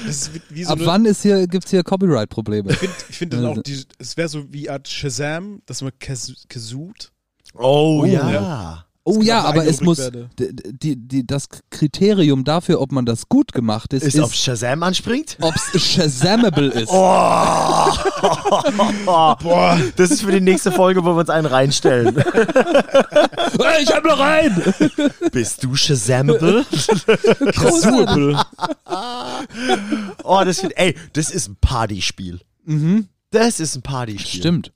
Das ist wie, wie so Ab eine, wann ist hier, gibt's hier Copyright-Probleme? Ich finde ich find dann auch, die, es wäre so wie Art Shazam, dass man kas- kazooht. Oh, Oh, ja. ja. Oh ja, aber es muss die, die, das Kriterium dafür, ob man das gut gemacht ist, Ist, ist, auf Shazam anspringt? ob es Shazamable ist. Oh. Boah. Das ist für die nächste Folge, wo wir uns einen reinstellen. Hey, ich hab noch rein! Bist du Shazamable? Casual. Oh, das find, ey, das ist ein Partyspiel. Mhm. Das ist ein Partyspiel. Stimmt.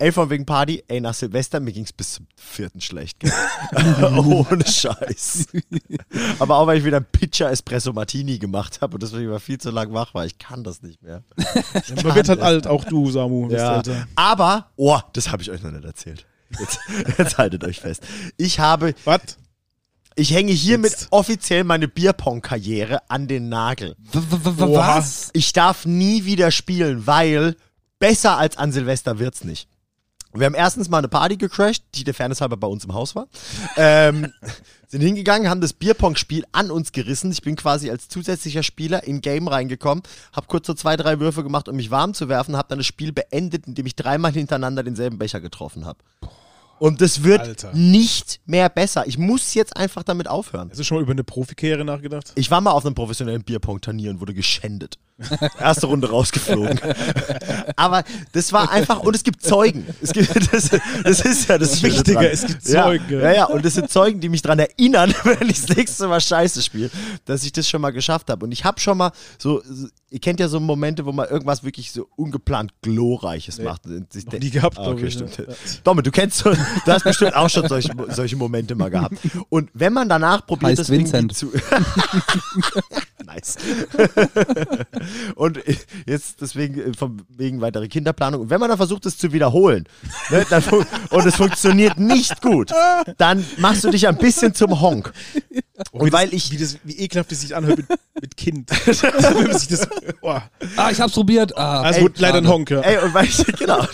Ey, von wegen Party, ey, nach Silvester, mir ging's bis zum vierten schlecht. Gell? Ohne Scheiß. Aber auch, weil ich wieder einen Pitcher Espresso Martini gemacht habe und deswegen war viel zu lang wach war. Ich kann das nicht mehr. Ja, man wird halt alt, auch du, Samu. Ja. Aber, oh, das habe ich euch noch nicht erzählt. Jetzt, jetzt haltet euch fest. Ich habe, Was? ich hänge hiermit Jetzt. offiziell meine Bierpong-Karriere an den Nagel. W was? Ich darf nie wieder spielen, weil besser als an Silvester wird's nicht. Wir haben erstens mal eine Party gecrashed, die der Fairness halber bei uns im Haus war. Ähm, sind hingegangen, haben das Bierpong-Spiel an uns gerissen. Ich bin quasi als zusätzlicher Spieler in Game reingekommen, habe kurz so zwei, drei Würfe gemacht, um mich warm zu werfen, habe dann das Spiel beendet, indem ich dreimal hintereinander denselben Becher getroffen habe. Und das wird Alter. nicht mehr besser. Ich muss jetzt einfach damit aufhören. Hast du schon mal über eine Profikarriere nachgedacht? Ich war mal auf einem professionellen Bierpong-Turnier und wurde geschändet. Erste Runde rausgeflogen. Aber das war einfach, und es gibt Zeugen. Es gibt, das, das ist ja das, Das Wichtige, dran. es gibt ja, Zeugen. Ja, ja, und es sind Zeugen, die mich daran erinnern, wenn ich das nächste Mal Scheiße spiele, dass ich das schon mal geschafft habe. Und ich habe schon mal so, ihr kennt ja so Momente, wo man irgendwas wirklich so ungeplant Glorreiches macht. Und sich Noch nie gehabt, Ah, okay, ich. stimmt. Ja. Domme, du kennst so, du hast bestimmt auch schon solche, solche Momente mal gehabt. Und wenn man danach probiert, Heißt das Vincent. zu. nice. und jetzt deswegen äh, von wegen weitere Kinderplanung. Und wenn man dann versucht, es zu wiederholen ne, und es funktioniert nicht gut, dann machst du dich ein bisschen zum Honk. Oh, Und wie weil das, ich- Wie, das, wie ekelhaft es sich anhört mit, mit Kind. Das, oh. Ah, ich hab's probiert. Ah, Also Ey, gut, leider ein Honk, ja. Ey, und weil ich, genau.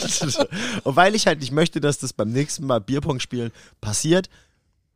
Und weil ich halt nicht möchte, dass das beim nächsten Mal Bierpong spielen passiert,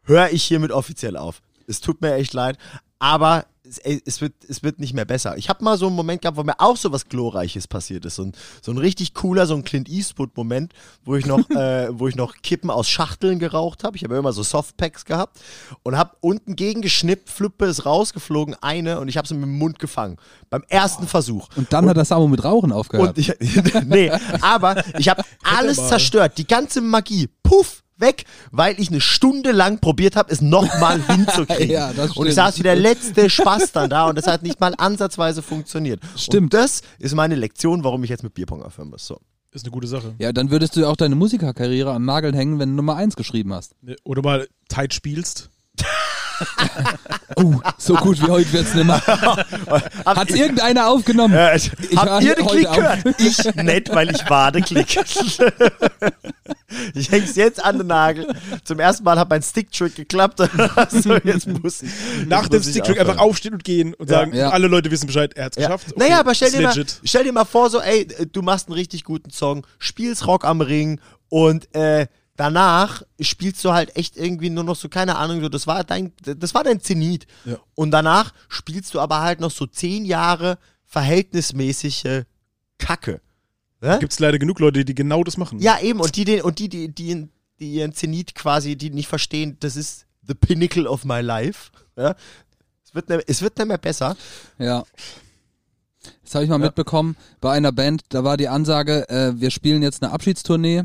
höre ich hiermit offiziell auf. Es tut mir echt leid, aber es, wird, es wird nicht mehr besser. Ich habe mal so einen Moment gehabt, wo mir auch so was Glorreiches passiert ist. So ein, so ein richtig cooler, so ein Clint Eastwood-Moment, wo ich noch, äh, wo ich noch Kippen aus Schachteln geraucht habe. Ich habe ja immer so Softpacks gehabt und habe unten gegengeschnippt, Flippe ist rausgeflogen, eine und ich habe sie mit dem Mund gefangen. Beim ersten Versuch. und dann hat das Samo mit Rauchen aufgehört. Und ich, nee, aber ich habe alles zerstört, die ganze Magie, puff, weg, weil ich eine Stunde lang probiert habe, es nochmal hinzukriegen. Ja, das und ich saß wie der letzte Spaß dann da und das hat nicht mal ansatzweise funktioniert. Stimmt. Und das ist meine Lektion, warum ich jetzt mit Bierpong aufhören muss. So. Ist eine gute Sache. ja, dann würdest du auch deine Musikerkarriere an Nagel hängen, wenn du Nummer 1 geschrieben hast. Oder mal tight spielst. Oh, so gut wie heute wird's nimmer. Hat's irgendeiner aufgenommen? Äh, Ich habt war ihr den Klick auf- gehört? Ich nicht, weil ich wade Klick. ich häng's jetzt an den Nagel. Zum ersten Mal hat mein Stick-Trick geklappt. so, jetzt muss ich. Nach jetzt dem muss ich Sticktrick einfach aufstehen und gehen und Ja. sagen, Ja. alle Leute wissen Bescheid, er hat's Ja. geschafft. Okay, naja, aber stell ist dir, mal, stell dir mal vor, so, ey, du machst einen richtig guten Song, spielst Rock am Ring und äh, danach spielst du halt echt irgendwie nur noch so, keine Ahnung, so, das war dein, das war dein Zenit. Ja. Und danach spielst du aber halt noch so zehn Jahre verhältnismäßige Kacke. Ne? Gibt es leider genug Leute, die genau das machen. Ja, eben, und die, den, und die, die, die, die ihren Zenit quasi, die nicht verstehen, das ist the pinnacle of my life. Ja? Es, wird ne, es wird nicht mehr besser. Ja. Das habe ich mal mitbekommen bei einer Band, da war die Ansage, äh, wir spielen jetzt eine Abschiedstournee.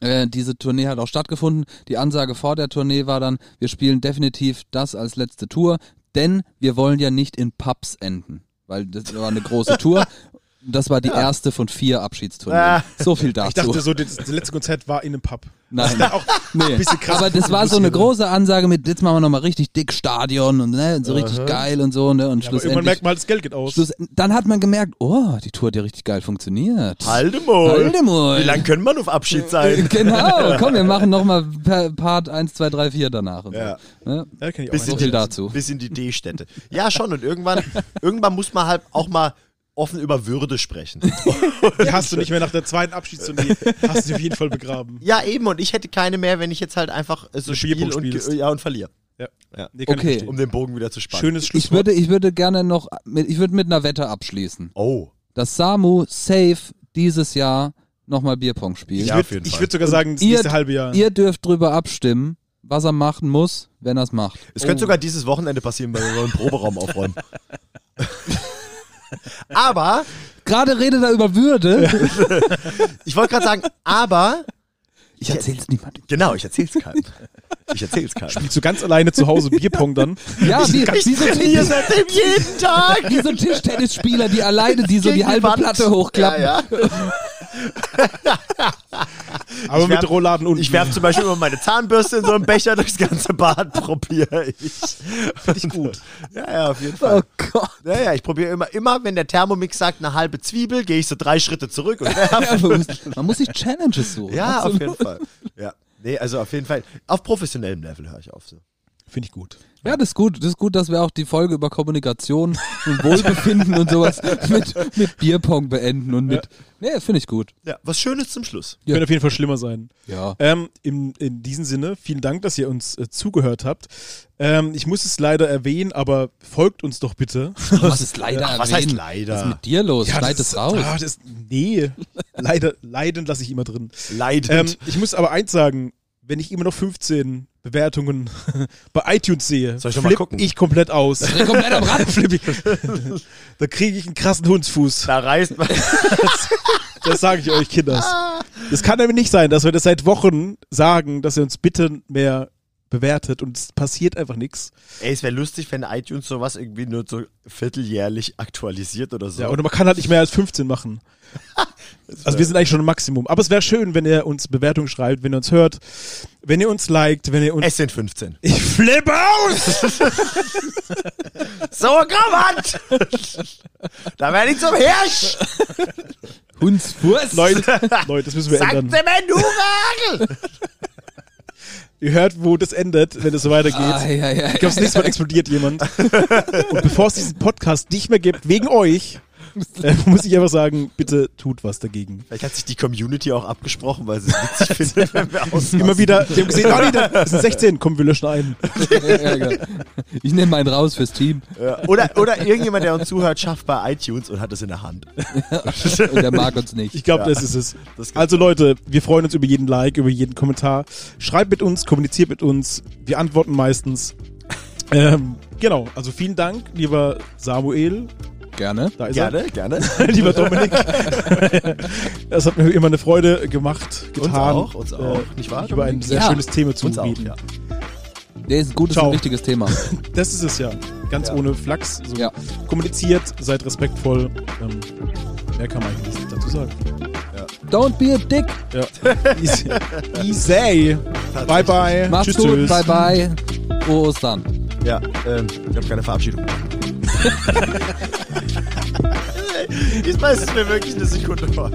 Äh, diese Tournee hat auch stattgefunden. Die Ansage vor der Tournee war dann, wir spielen definitiv das als letzte Tour, denn wir wollen ja nicht in Pubs enden. Weil das war eine große Tour. Das war die erste von vier Abschiedstourneen. Ah. So viel dazu. Ich dachte so, das, das letzte Konzert war in einem Pub. Nein. Auch Nee. bisschen krass Aber das war so eine große Ansage mit, jetzt machen wir nochmal richtig dick Stadion und ne, so richtig geil und so, ne? Und Ja, aber schlussendlich. merkt man halt, das Geld geht aus. Schluss, dann hat man gemerkt, oh, die Tour hat ja richtig geil funktioniert. Halte mal. Wie lange können wir auf Abschied sein? Genau, komm, wir machen nochmal Part 1, 2, 3, 4 danach. Und Ja. so. Ne? Ja, kenn ich auch Bis So viel dazu. Bis in die D-Städte. Ja, schon. Und irgendwann, irgendwann muss man halt auch mal offen über Würde sprechen. Die hast du nicht mehr nach der zweiten Abschiedstournee. hast du auf jeden Fall begraben. ja, eben. Und ich hätte keine mehr, wenn ich jetzt halt einfach äh, so spiele und, ja, und verliere. Ja. Ja. Nee, ich Okay. Um den Bogen wieder zu spannen. Schönes Ich Schlusswort. würde, ich würde gerne noch, mit, ich würde mit einer Wette abschließen, Oh. dass Samu safe dieses Jahr nochmal Bierpong spielt. ich Ja, würde ich würd sogar sagen, das Ihr- nächste halbe Jahr. Ihr dürft drüber abstimmen, was er machen muss, wenn er es macht. Es könnte sogar dieses Wochenende passieren, weil wir einen Proberaum aufräumen. aber, Gerade redet er über Würde. ich wollte gerade sagen, aber, Ich erzähl's niemandem. genau, ich erzähl's keinem. Ich erzähl's keinem. Spielst du ganz alleine zu Hause Bierpong dann? Ja, wie, wie, so, trainiere seitdem jeden Tag. wie so Tischtennisspieler, die alleine, die so Gegen die halbe Wand. Platte hochklappen. Ja, ja. Aber Ich mit werf- Rollladen unten. Ich werfe zum Beispiel immer meine Zahnbürste in so einen Becher durchs ganze Bad, probiere ich. Finde ich gut. Ja, ja, auf jeden Fall. Oh Gott. Ja, ja, ich probiere immer, immer, wenn der Thermomix sagt, eine halbe Zwiebel, gehe ich so drei Schritte zurück und werfe. Ja, man, muss, man muss sich Challenges suchen. Ja, auf Absolut. jeden Fall. Ja. Nee, also auf jeden Fall. Auf professionellem Level höre ich auf so. Finde ich gut. Ja, das ist gut. Das ist gut, dass wir auch die Folge über Kommunikation und Wohlbefinden und sowas mit, mit Bierpong beenden und mit. Nee, das finde ich gut. Ja, was Schönes zum Schluss. Ja. Könnte auf jeden Fall schlimmer sein. Ja. Ähm, in, in diesem Sinne, vielen Dank, dass ihr uns äh, zugehört habt. Ähm, ich muss es leider erwähnen, aber folgt uns doch bitte. Was ist leider Ach, was erwähnen? heißt leider? Was ist mit dir los? Schneid das es raus. Ah, das, nee, leider, leiden lasse ich immer drin. Leidend. Ähm, ich muss aber eins sagen, wenn ich immer noch 15 Bewertungen bei iTunes sehe, Soll ich flipp gucken? ich komplett aus. Ich bin komplett am Rad. Da kriege ich einen krassen Hundsfuß. da reißt man. Das sage ich euch, Kinders. Das kann nämlich nicht sein, dass wir das seit Wochen sagen, dass ihr uns bitte mehr bewertet und es passiert einfach nichts. Ey, es wäre lustig, wenn iTunes sowas irgendwie nur so vierteljährlich aktualisiert oder so. Ja, und man kann halt nicht mehr als 15 machen. Also wir sind eigentlich schon im Maximum. Aber es wäre schön, wenn ihr uns Bewertungen schreibt, wenn ihr uns hört, wenn ihr uns liked, wenn ihr uns... es sind 15. ich flippe aus! So, Gravant! da werde ich zum Hirsch! Hundsfuß. Leute, Leute, das müssen wir Sagt ändern. der Menuragel! Ihr hört, wo das endet, wenn es so weitergeht. Ah, ja, ja. Ich glaube, das nächste Mal explodiert jemand. Und bevor es diesen Podcast nicht mehr gibt, wegen euch, äh, muss ich einfach sagen, bitte tut was dagegen. Vielleicht hat sich die Community auch abgesprochen, weil sie es witzig findet, wenn wir aus. Immer wieder, die haben gesehen, oh, nee, das sind 16, komm, wir löschen einen. Ich nehme einen raus fürs Team. Ja. Oder, oder irgendjemand, der uns zuhört, schafft bei iTunes und hat es in der Hand. Und der mag uns nicht. Ich glaube, Ja. das ist es. Das Also Leute, wir freuen uns über jeden Like, über jeden Kommentar. Schreibt mit uns, kommuniziert mit uns. Wir antworten meistens. Ähm, genau, also vielen Dank, lieber Samuel. Gerne. Da ist Gerne, gerne. er. lieber Dominik. Es hat mir immer eine Freude gemacht, getan. auch, uns auch, nicht wahr, Über ein sehr Ja, schönes Thema zu Uns auch, reden. ja. Der ist ein gutes Ciao. und wichtiges Thema. Das ist es ja. Ganz Ja. ohne Flachs. So Ja. Kommuniziert, seid respektvoll. Ähm, mehr kann man eigentlich nicht dazu sagen. Don't be a dick. Ja. Easy. Easy. Bye bye. Macht's tschüss, gut. tschüss. Bye bye. Frohe Ostern. Ja, ähm, ich habe keine Verabschiedung. Diesmal ist es mir wirklich eine Sekunde vor.